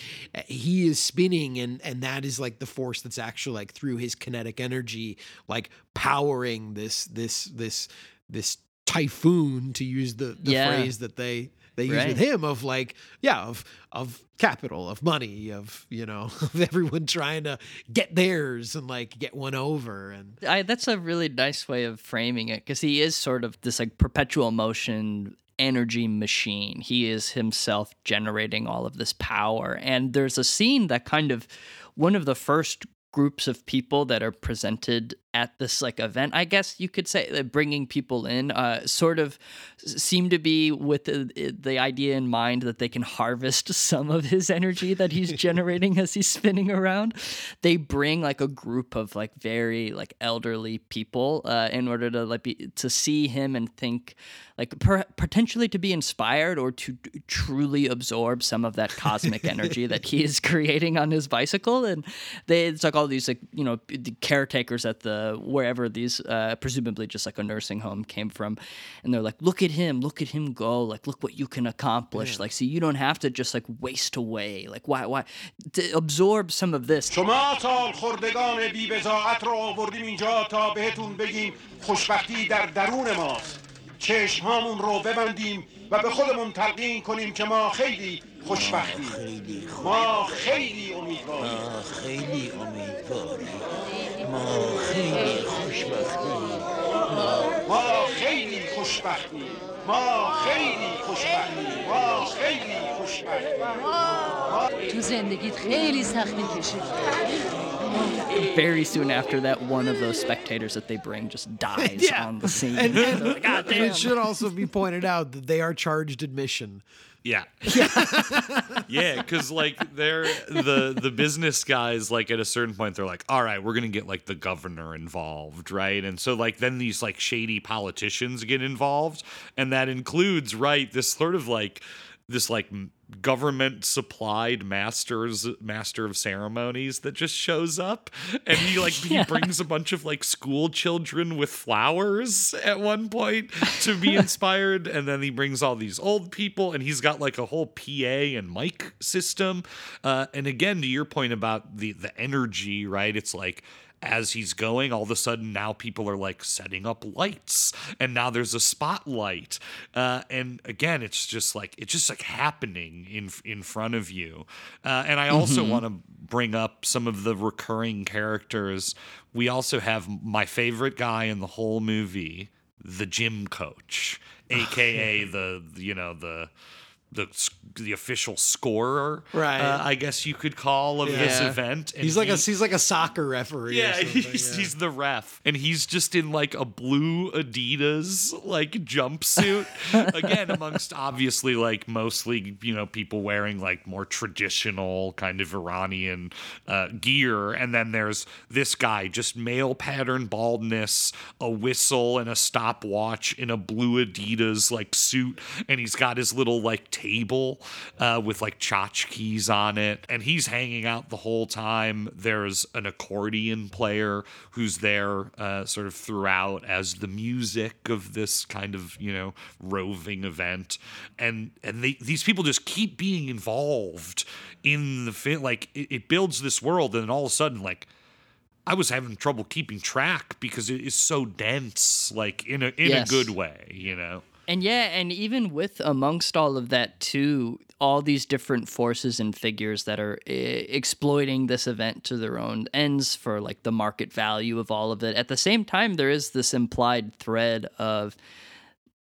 he is spinning and and that is like the force that's actually like through his kinetic energy like powering this this this this typhoon to use the, the Yeah. phrase that they they use with him of like yeah of of capital of money of you know [LAUGHS] of everyone trying to get theirs and like get one over and I, that's a really nice way of framing it because he is sort of this like perpetual motion energy machine. He is himself generating all of this power. And there's a scene that kind of one of the first groups of people that are presented at this like event i guess you could say that bringing people in uh, sort of seem to be with the, the idea in mind that they can harvest [LAUGHS] some of his energy that he's [LAUGHS] generating as he's spinning around. They bring like a group of like very like elderly people uh, in order to like be to see him and think like per- potentially to be inspired or to d- truly absorb some of that cosmic energy that he is [LAUGHS] creating on his bicycle. And they it's like all these like you know the caretakers at the the wherever these uh, presumably just like a nursing home came from, and they're like, "Look at him, look at him go! Like, look what you can accomplish! Like, see, you don't have to just like waste away. Like, why, why? To absorb some of this." شما سال خوردگان بی بزاعت رو آوردیم اینجا تا بهتون بگیم خوشبختی در درون ماست چشم هامون رو ببندیم و به خودمون تلقین کنیم که ما خیلی خوشبختیم. ما خیلی امیدواریم. خیلی امیدواریم. ما خیلی خوشبختیم. ما خیلی خوشبختیم. ما خیلی خوشبختیم. ما خیلی خوشبختیم. تو زندگیت خیلی سختی کشیدی. Very soon after that, one of those spectators that they bring just dies [LAUGHS] Yeah. on the scene. And, They're and- like, and it should also be pointed out that they are charged admission. Yeah. yeah, [LAUGHS] because like they're the the business guys like at a certain point they're like, all right, we're gonna get like the governor involved, right? And so like then these like shady politicians get involved, and that includes right this sort of like this like government supplied masters master of ceremonies that just shows up. And he like he [LAUGHS] brings a bunch of like school children with flowers at one point to be [LAUGHS] inspired. And then he brings all these old people and he's got like a whole PA and mic system. Uh, and again to your point about the the energy right? It's like as he's going, all of a sudden now people are like setting up lights, and now there's a spotlight, uh, and again it's just like it's just like happening in in front of you. Uh, and I also Mhm. want to bring up some of the recurring characters. We also have my favorite guy in the whole movie, the gym coach, aka the you know the. The, the official scorer, Right. Uh, I guess you could call of this event. and He's like a he's like a soccer referee. yeah, he's, yeah. he's the ref, and he's just in like a blue Adidas like jumpsuit. [LAUGHS] Again, amongst obviously like mostly you know people wearing like more traditional kind of Iranian uh, gear, and then there's this guy just male pattern baldness, a whistle, and a stopwatch in a blue Adidas like suit, and he's got his little like table uh, with like tchotchkes on it, and he's hanging out the whole time. There's an accordion player who's there uh, sort of throughout as the music of this kind of you know roving event, and and they, these people just keep being involved in the film. Like it, it builds this world, and then all of a sudden, like. I was having trouble keeping track because it is so dense, like in a in Yes. a good way, you know. And yeah, and even with amongst all of that too, all these different forces and figures that are uh, exploiting this event to their own ends for like the market value of all of it. At the same time, there is this implied thread of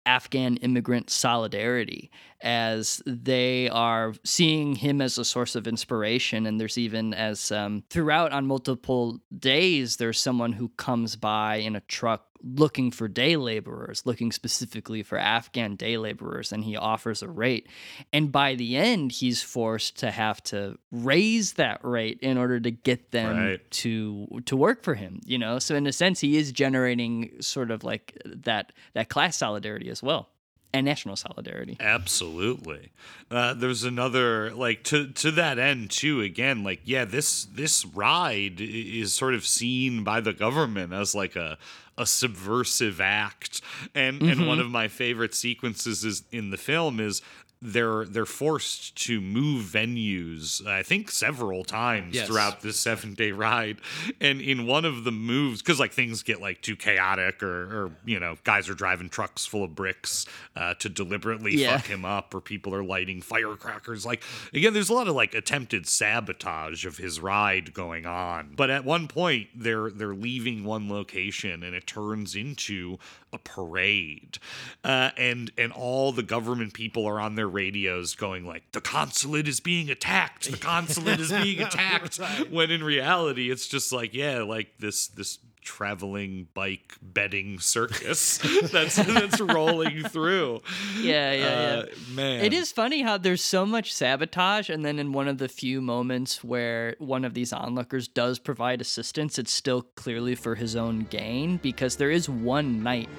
Afghan immigrant solidarity as they are seeing him as a source of inspiration. And there's even as um, throughout on multiple days, there's someone who comes by in a truck looking for day laborers, looking specifically for Afghan day laborers, and he offers a rate. And by the end, he's forced to have to raise that rate in order to get them Right. to to work for him. You know, so in a sense, he is generating sort of like that that class solidarity as well. And national solidarity. Absolutely. Uh, there's another like to to that end too. Again, like yeah, this this ride is sort of seen by the government as like a a subversive act, and and Mhm. one of my favorite sequences is in the film is they're they're forced to move venues i think several times Yes. throughout this seven day ride and in one of the moves because like things get like too chaotic or or you know guys are driving trucks full of bricks uh, to deliberately Yeah. fuck him up or people are lighting firecrackers like again there's a lot of like attempted sabotage of his ride going on but at one point they're they're leaving one location and it turns into a parade. Uh, and and all the government people are on their radios going like the consulate is being attacked. The consulate is being [LAUGHS] attacked. When in reality it's just like yeah like this this traveling bike betting circus [LAUGHS] that's that's rolling through Yeah, yeah, Uh, yeah. man It is funny how there's so much sabotage, and then in one of the few moments where one of these onlookers does provide assistance, it's still clearly for his own gain because there is one night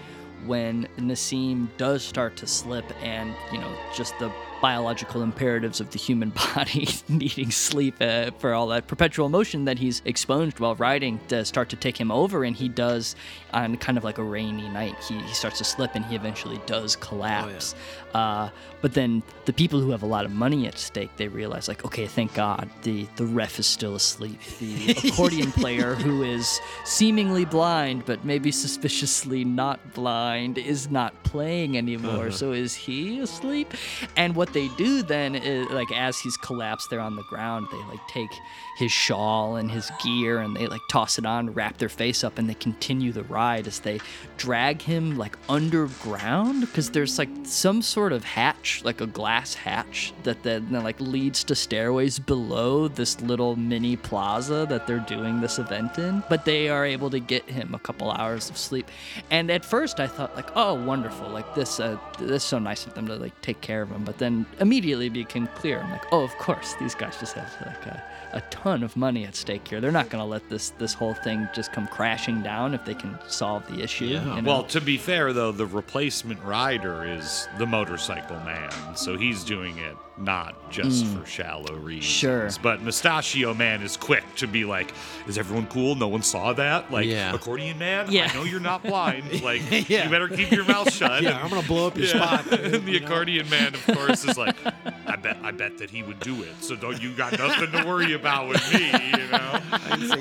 when Nassim does start to slip, and you know, just the biological imperatives of the human [LAUGHS] body needing sleep uh, for all that perpetual motion that he's expunged while riding to start to take him over and he does on kind of like a rainy night he, he starts to slip and he eventually does collapse. Uh, but then the people who have a lot of money at stake they realize like okay thank god the the ref is still asleep. The [LAUGHS] accordion player who is seemingly blind but maybe suspiciously not blind is not playing anymore. Uh-huh. so is he asleep? And what they do then is like as he's collapsed there on the ground they like take his shawl and his gear and they like toss it on wrap their face up and they continue the ride as they drag him like underground? Because there's like some sort of hatch like a glass hatch that then like leads to stairways below this little mini plaza that they're doing this event in. But they are able to get him a couple hours of sleep. And at first i thought like oh wonderful. Like this uh, this is so nice of them to like take care of him. But then immediately became clear. I'm like oh of course these guys just have like a, a ton of money at stake here. They're not going to let this this whole thing just come crashing down if they can solve the issue you know? Well, to be fair, though, the replacement rider is the motorcycle man, so he's doing it not just Mm. for shallow reasons. Sure. But Mustachio Man is quick to be like, "Is everyone cool? No one saw that? Like, Yeah. accordion man? Yeah. I know you're not blind. [LAUGHS] Like, Yeah. you better keep your mouth shut." Yeah, I'm gonna blow up your Yeah. spot. [LAUGHS] and the accordion man, of course, is like, [LAUGHS] "I bet, I bet that he would do it. So don't you got nothing to worry about with me, you know."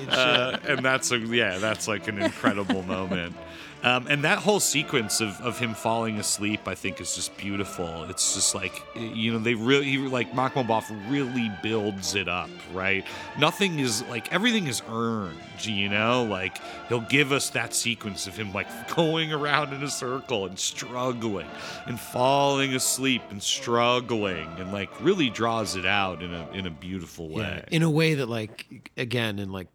Uh, and that's a yeah, that's like an incredible moment. Um, and that whole sequence of, of him falling asleep, I think, is just beautiful. It's just like you know they really he, like Makhmalbaf really builds it up, right? Nothing is like everything is earned, you know. Like he'll give us that sequence of him like [LAUGHS] going around in a circle and struggling and falling asleep and struggling and like really draws it out in a in a beautiful way. in a way that like again in like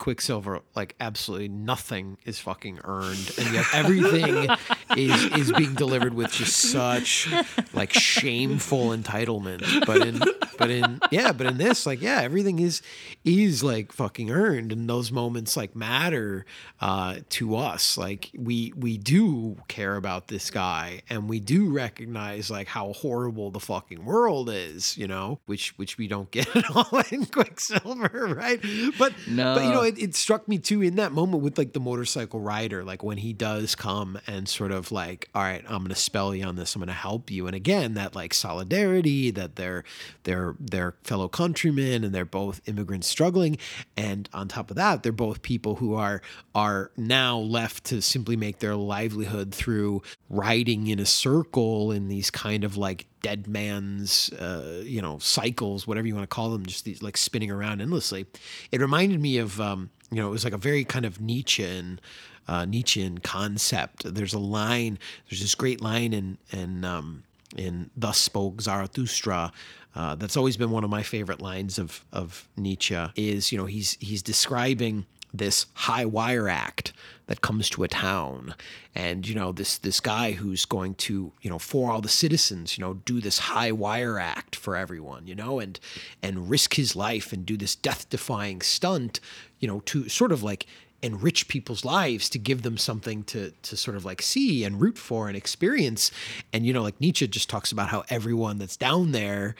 quicksilver like absolutely nothing is fucking earned and yet everything is is being delivered with just such like shameful entitlement but in but in yeah but in this like yeah everything is is like fucking earned and those moments like matter uh to us like we we do care about this guy and we do recognize like how horrible the fucking world is you know which which we don't get at all in quicksilver [LAUGHS] right but No. but you know it, it struck me too in that moment with like the motorcycle rider like when he does come and sort of like all right i'm gonna spell you on this. I'm gonna help you. And again that like solidarity that they're they're they're fellow countrymen and they're both immigrants struggling. And on top of that they're both people who are are now left to simply make their livelihood through riding in a circle in these kind of like dead man's uh, you know cycles whatever you want to call them just these like spinning around endlessly. It reminded me of um, you know it was like a very kind of nietzschean uh, nietzschean concept. There's a line there's this great line in in um, in thus spoke zarathustra uh, that's always been one of my favorite lines of of nietzsche is you know he's he's describing this high wire act that comes to a town. And you know this this guy who's going to you know for all the citizens you know do this high wire act for everyone you know and and risk his life and do this death defying stunt you know to sort of like enrich people's lives to give them something to to sort of like see and root for and experience. And you know like Nietzsche just talks about how everyone that's down there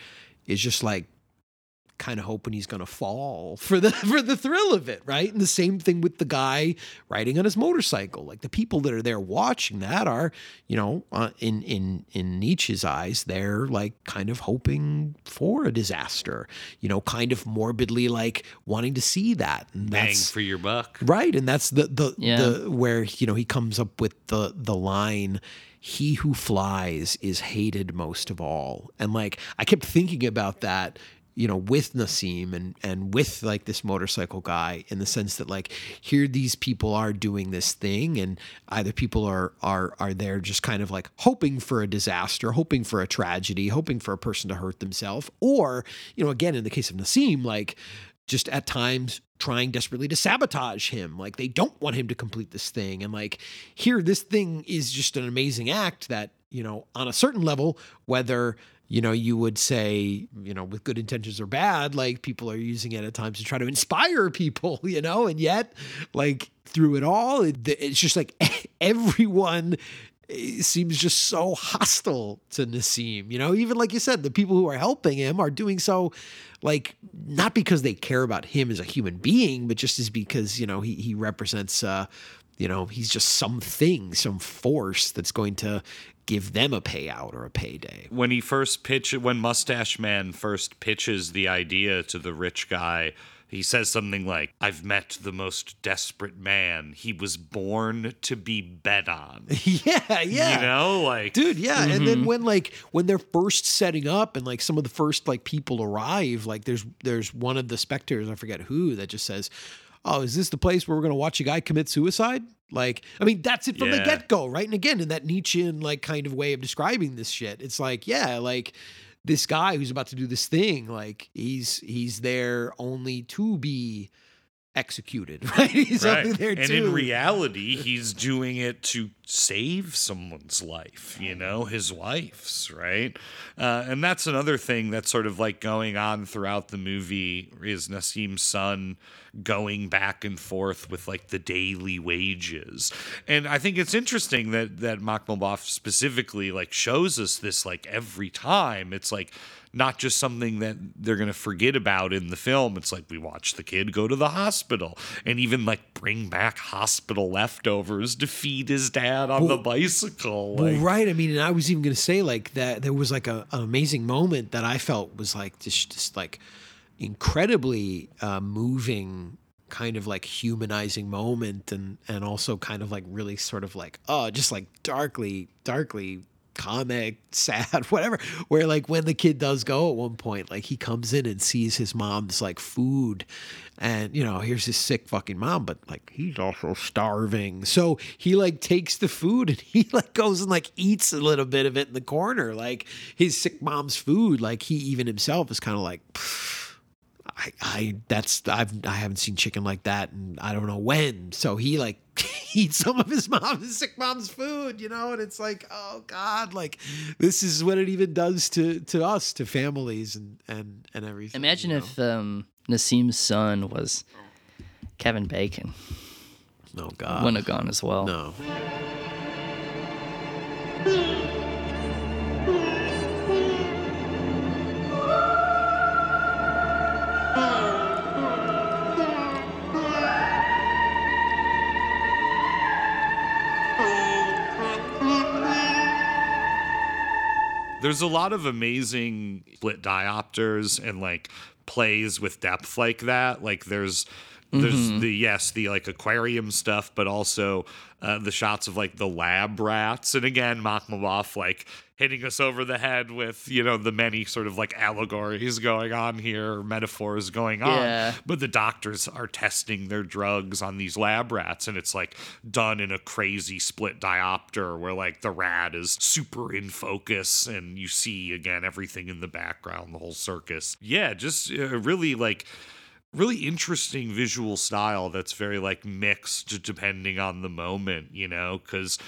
is just like kind of hoping he's going to fall for the [LAUGHS] for the thrill of it, right? And the same thing with the guy riding on his motorcycle. Like the people that are there watching that are, you know, uh, in in in Nietzsche's eyes, they're like kind of hoping for a disaster. You know, kind of morbidly like wanting to see that. And Bang for your buck. right, and that's the the Yeah. the where you know he comes up with the the line he who flies is hated most of all and like i kept thinking about that you know with Nassim and and with like this motorcycle guy in the sense that like here these people are doing this thing and either people are are are there just kind of like hoping for a disaster hoping for a tragedy hoping for a person to hurt themselves or you know again in the case of Nassim like just at times trying desperately to sabotage him. Like they don't want him to complete this thing. And like here, this thing is just an amazing act that, you know, on a certain level, whether, you know, you would say, you know, with good intentions or bad, like people are using it at times to try to inspire people, [LAUGHS] you know, and yet like through it all, it, it's just like [LAUGHS] everyone eh, seems just so hostile to Nassim. You know, even like you said, the people who are helping him are doing so like not because they care about him as a human being, but just as because, you know, he he represents uh you know, he's just something, some force that's going to give them a payout or a payday. When he first pitch when Mustache Man first pitches the idea to the rich guy, he says something like, I've met the most desperate man. He was born to be bet on. yeah, [LAUGHS] yeah. You know, like dude, yeah. And then mm-hmm. when like when they're first setting up and like some of the first like people arrive, like there's there's one of the specters, I forget who, that just says, Oh, is this the place where we're gonna watch a guy commit suicide? Like, I mean, that's it from the get go, right? And again, in that Nietzschean like kind of way of describing this shit, it's like, yeah, like this guy who's about to do this thing, like he's he's there only to be executed, [LAUGHS] right? He's only there and to in reality, he's doing it to save someone's life, you know, his wife's, right? Uh, and that's another thing that's sort of like going on throughout the movie is Nassim's son going back and forth with like the daily wages. And I think it's interesting that that Makhmalbaf specifically like shows us this like every time. It's like not just something that they're going to forget about in the film. It's like we watch the kid go to the hospital and even like bring back hospital leftovers to feed his dad on the bicycle. Well, right. I mean, and I was even going to say like that. There was like a, an amazing moment that I felt was like just, just like incredibly uh, moving, kind of like humanizing moment, and and also kind of like really sort of like oh, just like darkly, darkly comic, [LAUGHS] sad, whatever. Where like when the kid does go at one point, like he comes in and sees his mom's like food, and you know here's his sick fucking mom, but like he's also starving. So he like takes the food and [LAUGHS] he like goes and like eats a little bit of it in the corner, like his sick mom's food. Like he even himself is kind of like. I, I that's I've I haven't seen chicken like that and I don't know when. So he like [LAUGHS] eats some of his mom's sick mom's food, you know, and it's like, oh God, like this is what it even does to to us, to families and and and everything. Imagine you know? if um, Nassim's son was Kevin Bacon. Oh God. Wouldn't have gone as well. No. There's a lot of amazing split diopters and like plays with depth like that. Like there's there's Mhm. the yes the like aquarium stuff, but also uh, the shots of like the lab rats, and again Makhmalbaf like hitting us over the head with you know the many sort of like allegories going on here, metaphors going on. Yeah. But the doctors are testing their drugs on these lab rats, and it's like done in a crazy split diopter where like the rat is super in focus, and you see again everything in the background, the whole circus. Yeah, just uh, really like really interesting visual style that's very like mixed depending on the moment, you know, because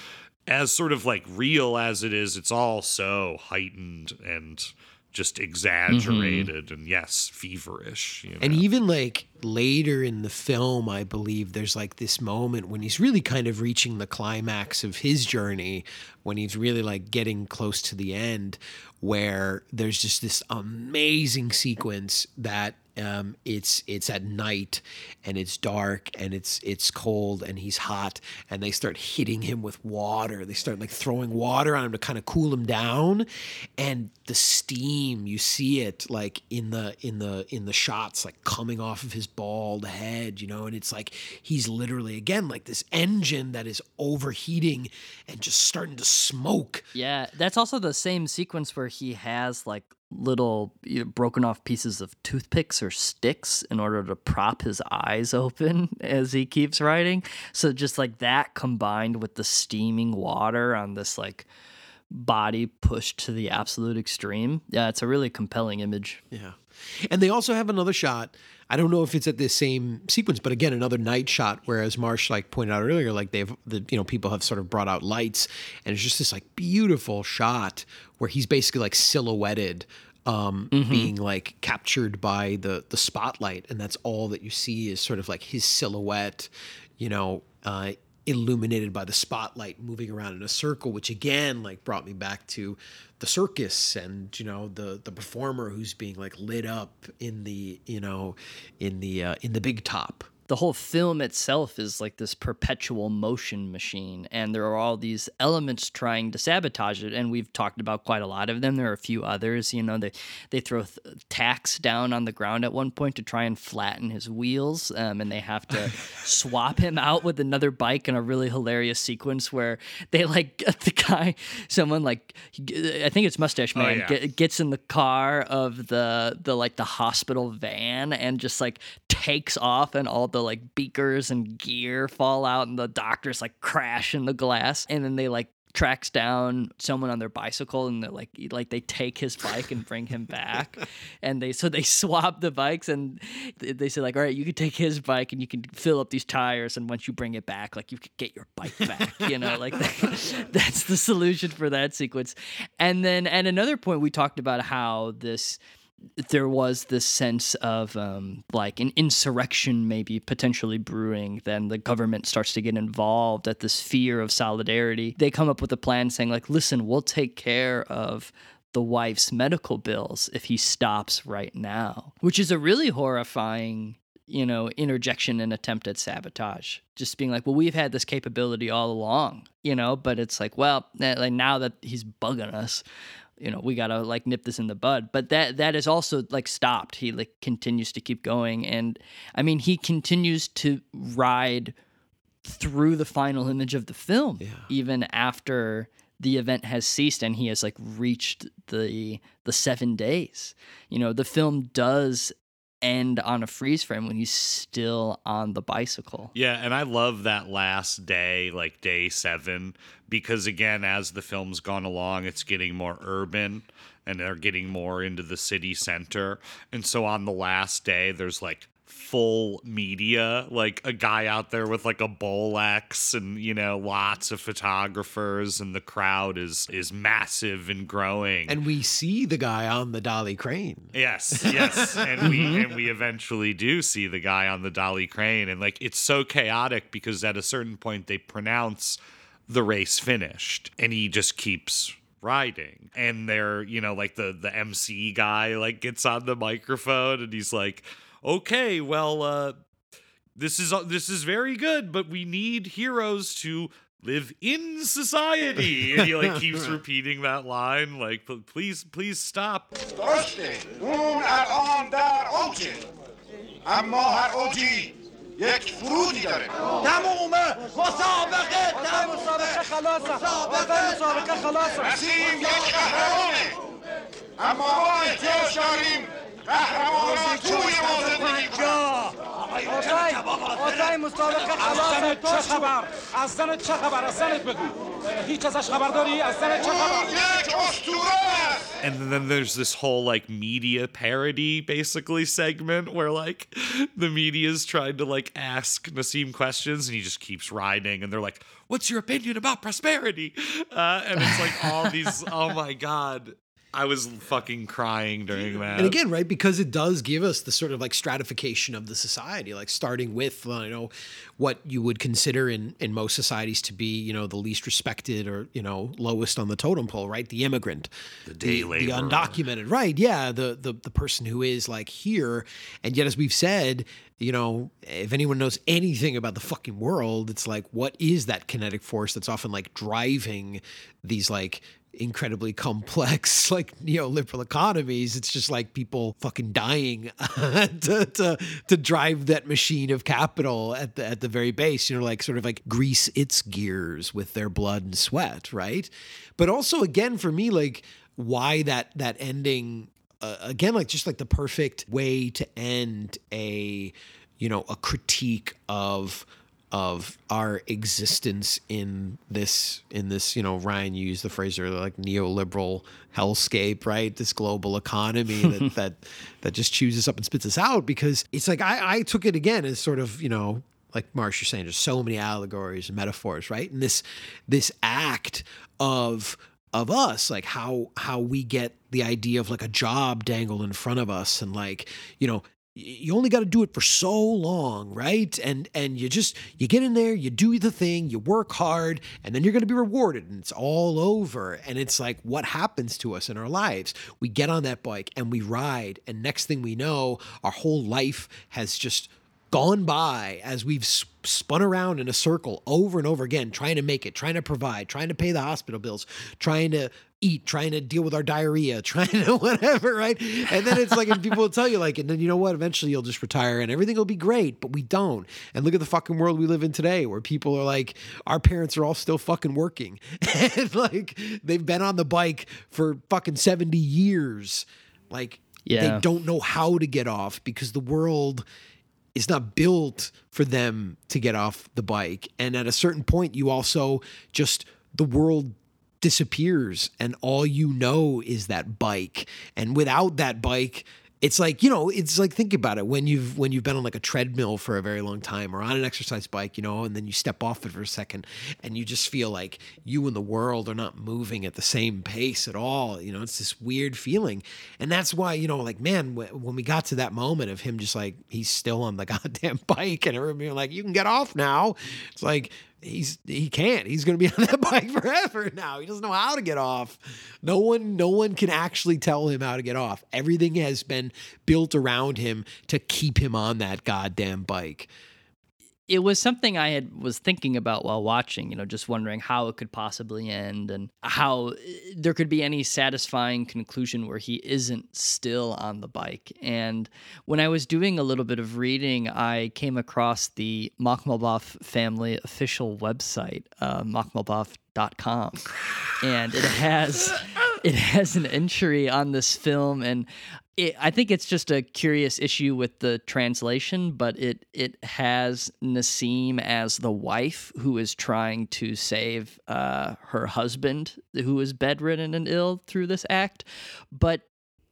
as sort of like real as it is, it's all so heightened and just exaggerated mm-hmm. and yes, feverish. You know? And even like later in the film, I believe there's like this moment when he's really kind of reaching the climax of his journey, when he's really like getting close to the end, where there's just this amazing sequence that um, it's it's at night and it's dark and it's it's cold and he's hot and they start hitting him with water. They start like throwing water on him to kind of cool him down, and the steam you see it like in the in the in the shots like coming off of his bald head, you know, and it's like he's literally again like this engine that is overheating and just starting to smoke. Yeah, that's also the same sequence where he has like little you know, broken off pieces of toothpicks or sticks in order to prop his eyes [LAUGHS] open as he keeps writing. So just like that combined with the steaming water on this like body pushed to the absolute extreme. Yeah, it's a really compelling image. Yeah. And they also have another shot. I don't know if it's at this same sequence, but again, another night shot. Whereas Marsh, like pointed out earlier, like they've the you know people have sort of brought out lights, and it's just this like beautiful shot where he's basically like silhouetted, um, being like captured by the the spotlight, and that's all that you see is sort of like his silhouette, you know, uh, illuminated by the spotlight moving around in a circle which again like brought me back to the circus and you know the the performer who's being like lit up in the you know in the uh, in the big top the whole film itself is like this perpetual motion machine and there are all these elements trying to sabotage it and we've talked about quite a lot of them there are a few others you know they they throw th- tacks down on the ground at one point to try and flatten his wheels um, and they have to [LAUGHS] swap him out with another bike in a really hilarious sequence where they like [LAUGHS] the guy someone like i think it's mustache man yeah. get, gets in the car of the the like the hospital van and just like takes off and all the like beakers and gear fall out and the doctors like crash in the glass and then they like tracks down someone on their bicycle and they're like like they take his bike and bring him back. [LAUGHS] And they so they swap the bikes and they say like all right you can take his bike and you can fill up these tires and once you bring it back like you could get your bike back you know like [LAUGHS] that's the solution for that sequence. And then at another point we talked about how this there was this sense of um, like an insurrection maybe potentially brewing then the government starts to get involved at this fear of solidarity. They come up with a plan saying like listen we'll take care of the wife's medical bills if he stops right now which is a really horrifying you know interjection and attempt at sabotage. Just being like well we've had this capability all along you know? But it's like well like now that he's bugging us you know we gotta like nip this in the bud. But that that is also like stopped. He like continues to keep going. And i mean he continues to ride through the final image of the film even after the event has ceased and he has like reached the the seven days. You know the film does end on a freeze frame when he's still on the bicycle Yeah, and I love that last day, like day seven, because again, as the film's gone along, it's getting more urban and they're getting more into the city center. And so on the last day, there's like full media, like a guy out there with like a Bolex and, you know, lots of photographers and the crowd is is massive and growing. and we see the guy on the dolly crane. Yes, [LAUGHS] yes, and we mm-hmm. and we eventually do see the guy on the dolly crane, and like it's so chaotic because at a certain point they pronounce the race finished, and he just keeps riding, and they're you know like the the MC guy like gets on the microphone and he's like, okay, well, uh, this is this is very good, but we need heroes to live in society, and he like keeps [LAUGHS] repeating that line, like please please stop. درسته اون الان در اوجه اما هر اوجی یک فرودی داره تمومه مسابقه تمام مسابقه خلاصه مسابقه مسابقه خلاصه نسیم یک قهرمانه اما ما احتیاج داریم قهرمان توی ما زندگی کنن حسین حسین مسابقه خلاصه چه خبر از زن چه خبر از زنت بگو هیچ ازش خبر داری از زن چه خبر یک اسطوره است And then there's this whole like media parody basically segment where like the media's trying to like ask Nassim questions and he just keeps riding and they're like, What's your opinion about prosperity? Uh, and it's like all these, oh my God. I was fucking crying during that. And again, right, because it does give us the sort of like stratification of the society, like starting with uh, you know what you would consider in in most societies to be you know the least respected or you know lowest on the totem pole, right? The immigrant, the day the laborer. undocumented, right? Yeah, the the the person who is like here, and yet as we've said, you know, if anyone knows anything about the fucking world, it's like what is that kinetic force that's often like driving these like incredibly complex [LAUGHS] like neoliberal economies. It's just like people fucking dying [LAUGHS] to, to to drive that machine of capital at the at the very base. You know like sort of like grease its gears with their blood and sweat right? But also again for me like why that that ending uh, again like just like the perfect way to end a you know a critique of of our existence in this in this you know Ryan used the phrase earlier like neoliberal hellscape right? This global economy that [LAUGHS] that that just chews us up and spits us out because it's like I I took it again as sort of you know like Marsh you're saying there's so many allegories and metaphors right? And this this act of of us like how how we get the idea of like a job dangled in front of us and like you know you only got to do it for so long right? And and you just you get in there you do the thing you work hard and then you're going to be rewarded and it's all over. And it's like what happens to us in our lives? We get on that bike and we ride and next thing we know our whole life has just gone by as we've spun around in a circle over and over again, trying to make it, trying to provide, trying to pay the hospital bills, trying to eat, trying to deal with our diarrhea, [LAUGHS] trying to whatever, right? And then it's like, and people will tell you, like, and then you know what? Eventually you'll just retire and everything will be great, but we don't. And look at the fucking world we live in today where people are like, our parents are all still fucking working. [LAUGHS] and like, they've been on the bike for fucking 70 years. Like, Yeah. they don't know how to get off because the world is not built for them to get off the bike. And at a certain point, you also just, the world disappears and all you know is that bike. And without that bike, it's like you know it's like think about it. When you've when you've been on like a treadmill for a very long time or on an exercise bike you know and then you step off it for a second and you just feel like you and the world are not moving at the same pace at all you know it's this weird feeling. And that's why you know like man when we got to that moment of him just like he's still on the [LAUGHS] goddamn bike and everybody like you can get off now. It's like he's he can't. He's going to be [LAUGHS] on that bike forever now. He doesn't know how to get off. No one no one can actually tell him how to get off. Everything has been built around him to keep him on that goddamn bike it was something I had was thinking about while watching, you know, just wondering how it could possibly end and how uh, there could be any satisfying conclusion where he isn't still on the bike. And when I was doing a little bit of reading, I came across the Makhmalbaf family official website, uh, makhmalbaf.com. And it has it has an entry on this film and it, I think it's just a curious issue with the translation, but it it has Nassim as the wife who is trying to save uh, her husband who is bedridden and ill through this act. But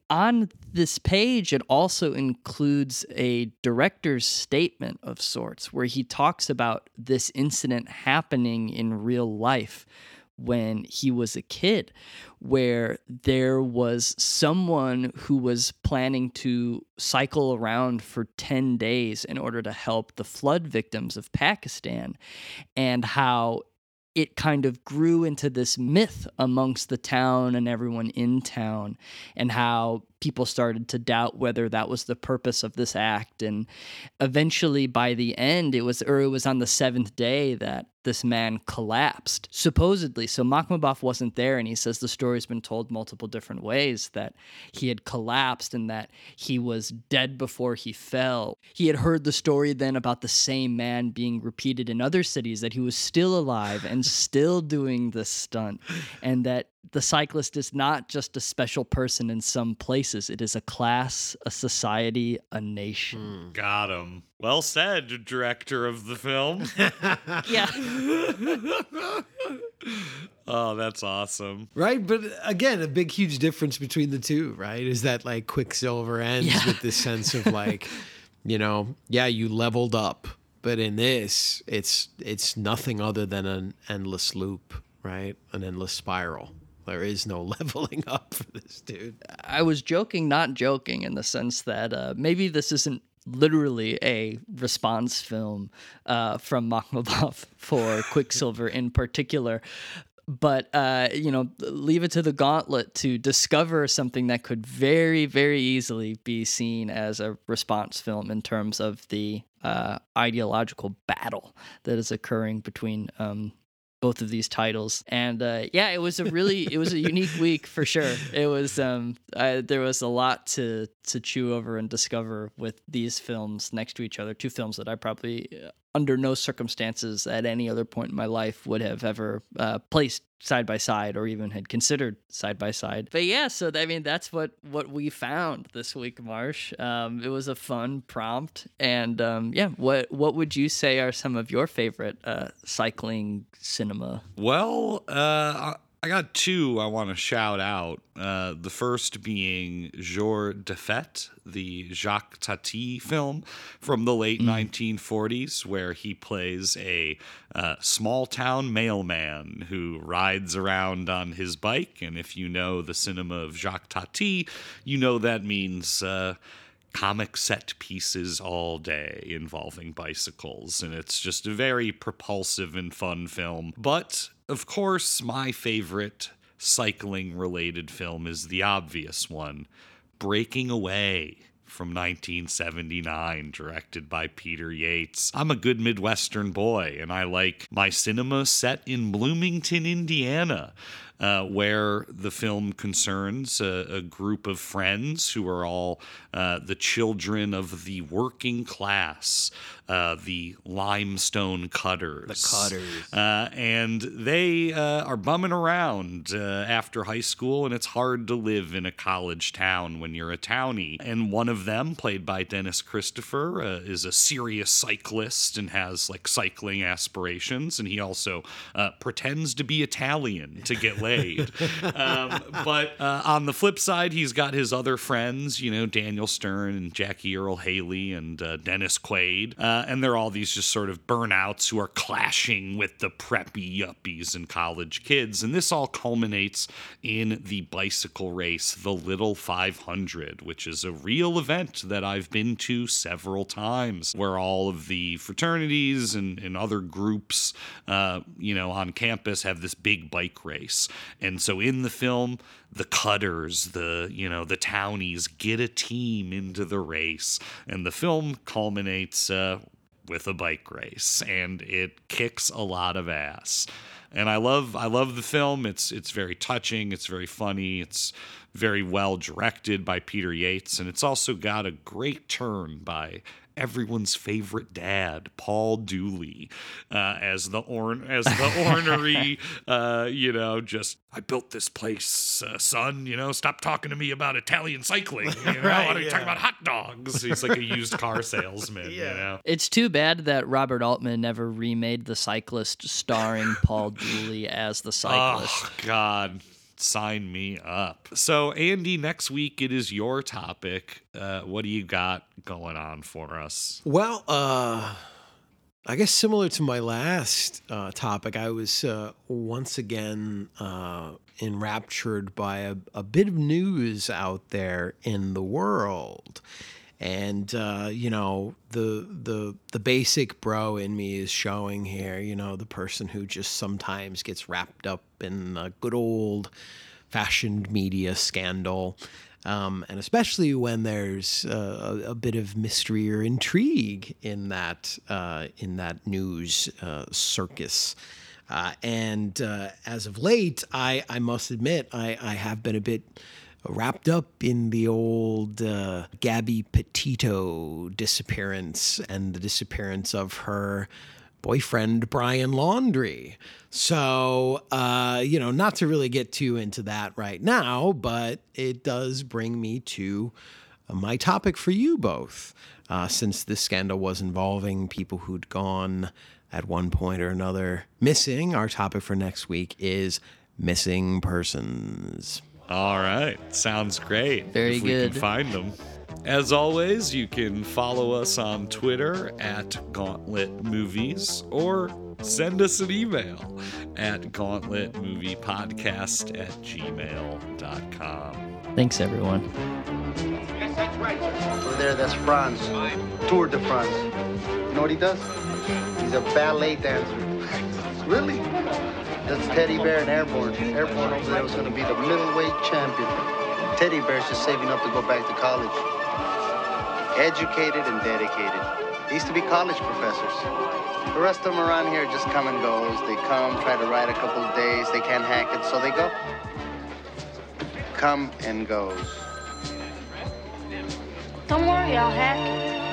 on this page, it also includes a director's statement of sorts where he talks about this incident happening in real life when he was a kid, where there was someone who was planning to cycle around for 10 days in order to help the flood victims of Pakistan, and how it kind of grew into this myth amongst the town and everyone in town, and how people started to doubt whether that was the purpose of this act. And eventually, by the end, it was, or it was on the seventh day that this man collapsed, supposedly. So Makhmalbaf wasn't there, and he says the story's been told multiple different ways that he had collapsed and that he was dead before he fell. He had heard the story then about the same man being repeated in other cities, that he was still alive and [LAUGHS] still doing this stunt, and that the cyclist is not just a special person in some places, it is a class, a society, a nation. Hmm. Got him. Well said, director of the film. [LAUGHS] yeah. [LAUGHS] oh, that's awesome. right but again a big huge difference between the two right is that like quicksilver ends Yeah. with this sense of like [LAUGHS] you know yeah you leveled up but in this it's it's nothing other than an endless loop right an endless spiral there is no [LAUGHS] leveling up for this dude I was joking, not joking, in the sense that uh, maybe this isn't literally a response film uh, from Makhmalbaf [LAUGHS] for Quicksilver in particular. But uh, you know, leave it to the gauntlet to discover something that could very, very easily be seen as a response film in terms of the uh, ideological battle that is occurring between um, both of these titles. And uh, yeah it was a really it was a [LAUGHS] unique week for sure. It was um I, there was a lot to to chew over and discover with these films next to each other two films that i probably uh, under no circumstances at any other point in my life would have ever uh, placed side by side or even had considered side by side. But yeah so i mean that's what what we found this week marsh. Um, it was a fun prompt. And um, yeah what what would you say are some of your favorite uh, cycling cinema? Well, uh, I got two I want to shout out. Uh, the first being Jour de Fête, the Jacques Tati film from the late 1940s, where he plays a uh, small town mailman who rides around on his bike. And if you know the cinema of Jacques Tati, you know that means. Uh, comic set pieces all day involving bicycles, and it's just a very propulsive and fun film. But of course, my favorite cycling related film is the obvious one Breaking Away from 1979, directed by Peter Yates. I'm a good Midwestern boy, and I like my cinema set in Bloomington, Indiana. Uh, where the film concerns a, a, group of friends who are all uh, the children of the working class, uh, the limestone cutters. The cutters. Uh, and they uh, are bumming around uh, after high school, and it's hard to live in a college town when you're a townie. And one of them, played by Dennis Christopher, is a serious cyclist and has like cycling aspirations. And he also pretends to be Italian to get laid. [LAUGHS] um, but uh, on the flip side, he's got his other friends, you know, Daniel Stern and Jackie Earle Haley and uh, Dennis Quaid. Uh, and they're all these just sort of burnouts who are clashing with the preppy yuppies and college kids. And this all culminates in the bicycle race, the Little 500, which is a real event that I've been to several times, where all of the fraternities and, and other groups, uh, you know, on campus have this big bike race. And so in the film, the cutters, the you know the townies get a team into the race, and the film culminates uh, with a bike race, and it kicks a lot of ass. And I love I love the film. It's it's very touching. It's very funny. It's very well directed by Peter Yates, and it's also got a great turn by everyone's favorite dad, Paul Dooley, uh, as the orn as the ornery, [LAUGHS] uh, you know, just I built this place, uh, son. You know, stop talking to me about Italian cycling. You [LAUGHS] know, right, yeah. talking about hot dogs. He's like a used car [LAUGHS] salesman. yeah. You know, it's too bad that Robert Altman never remade The Cyclist, starring Paul Dooley as the cyclist. Oh God sign me up. So, Andy, next week it is your topic. Uh, what do you got going on for us? Well, uh, I guess similar to my last uh, topic, I was uh, once again uh, enraptured by a, a bit of news out there in the world and uh, you know the the the basic bro in me is showing here. You know the person who just sometimes gets wrapped up in a good old fashioned media scandal. Um, and especially when there's uh, a, a, bit of mystery or intrigue in that uh, in that news uh, circus. Uh, and uh, as of late, I, I must admit I, I have been a bit wrapped up in the old uh, Gabby Petito disappearance and the disappearance of her boyfriend Brian Laundrie. So, uh, you know, not to really get too into that right now, but it does bring me to my topic for you both. Uh, since this scandal was involving people who'd gone at one point or another missing, our topic for next week is missing persons. All right. Sounds great. Very if good. We can find them. As always, you can follow us on Twitter at Gauntlet Movies or send us an email at gauntletmoviepodcast at gmail.com. Thanks, everyone. Yes, that's right. Over there, that's Franz. Tour de France. You know what he does? He's a ballet dancer. [LAUGHS] really? That's Teddy Bear and Airborne. Airborne over there was going to be the middleweight champion. Teddy Bear's just saving up to go back to college. Educated and dedicated. They used to be college professors. The rest of them around here just come and goes. They come, try to ride a couple of days. They can't hack it, so they go. Come and goes. Don't worry, I'll hack it.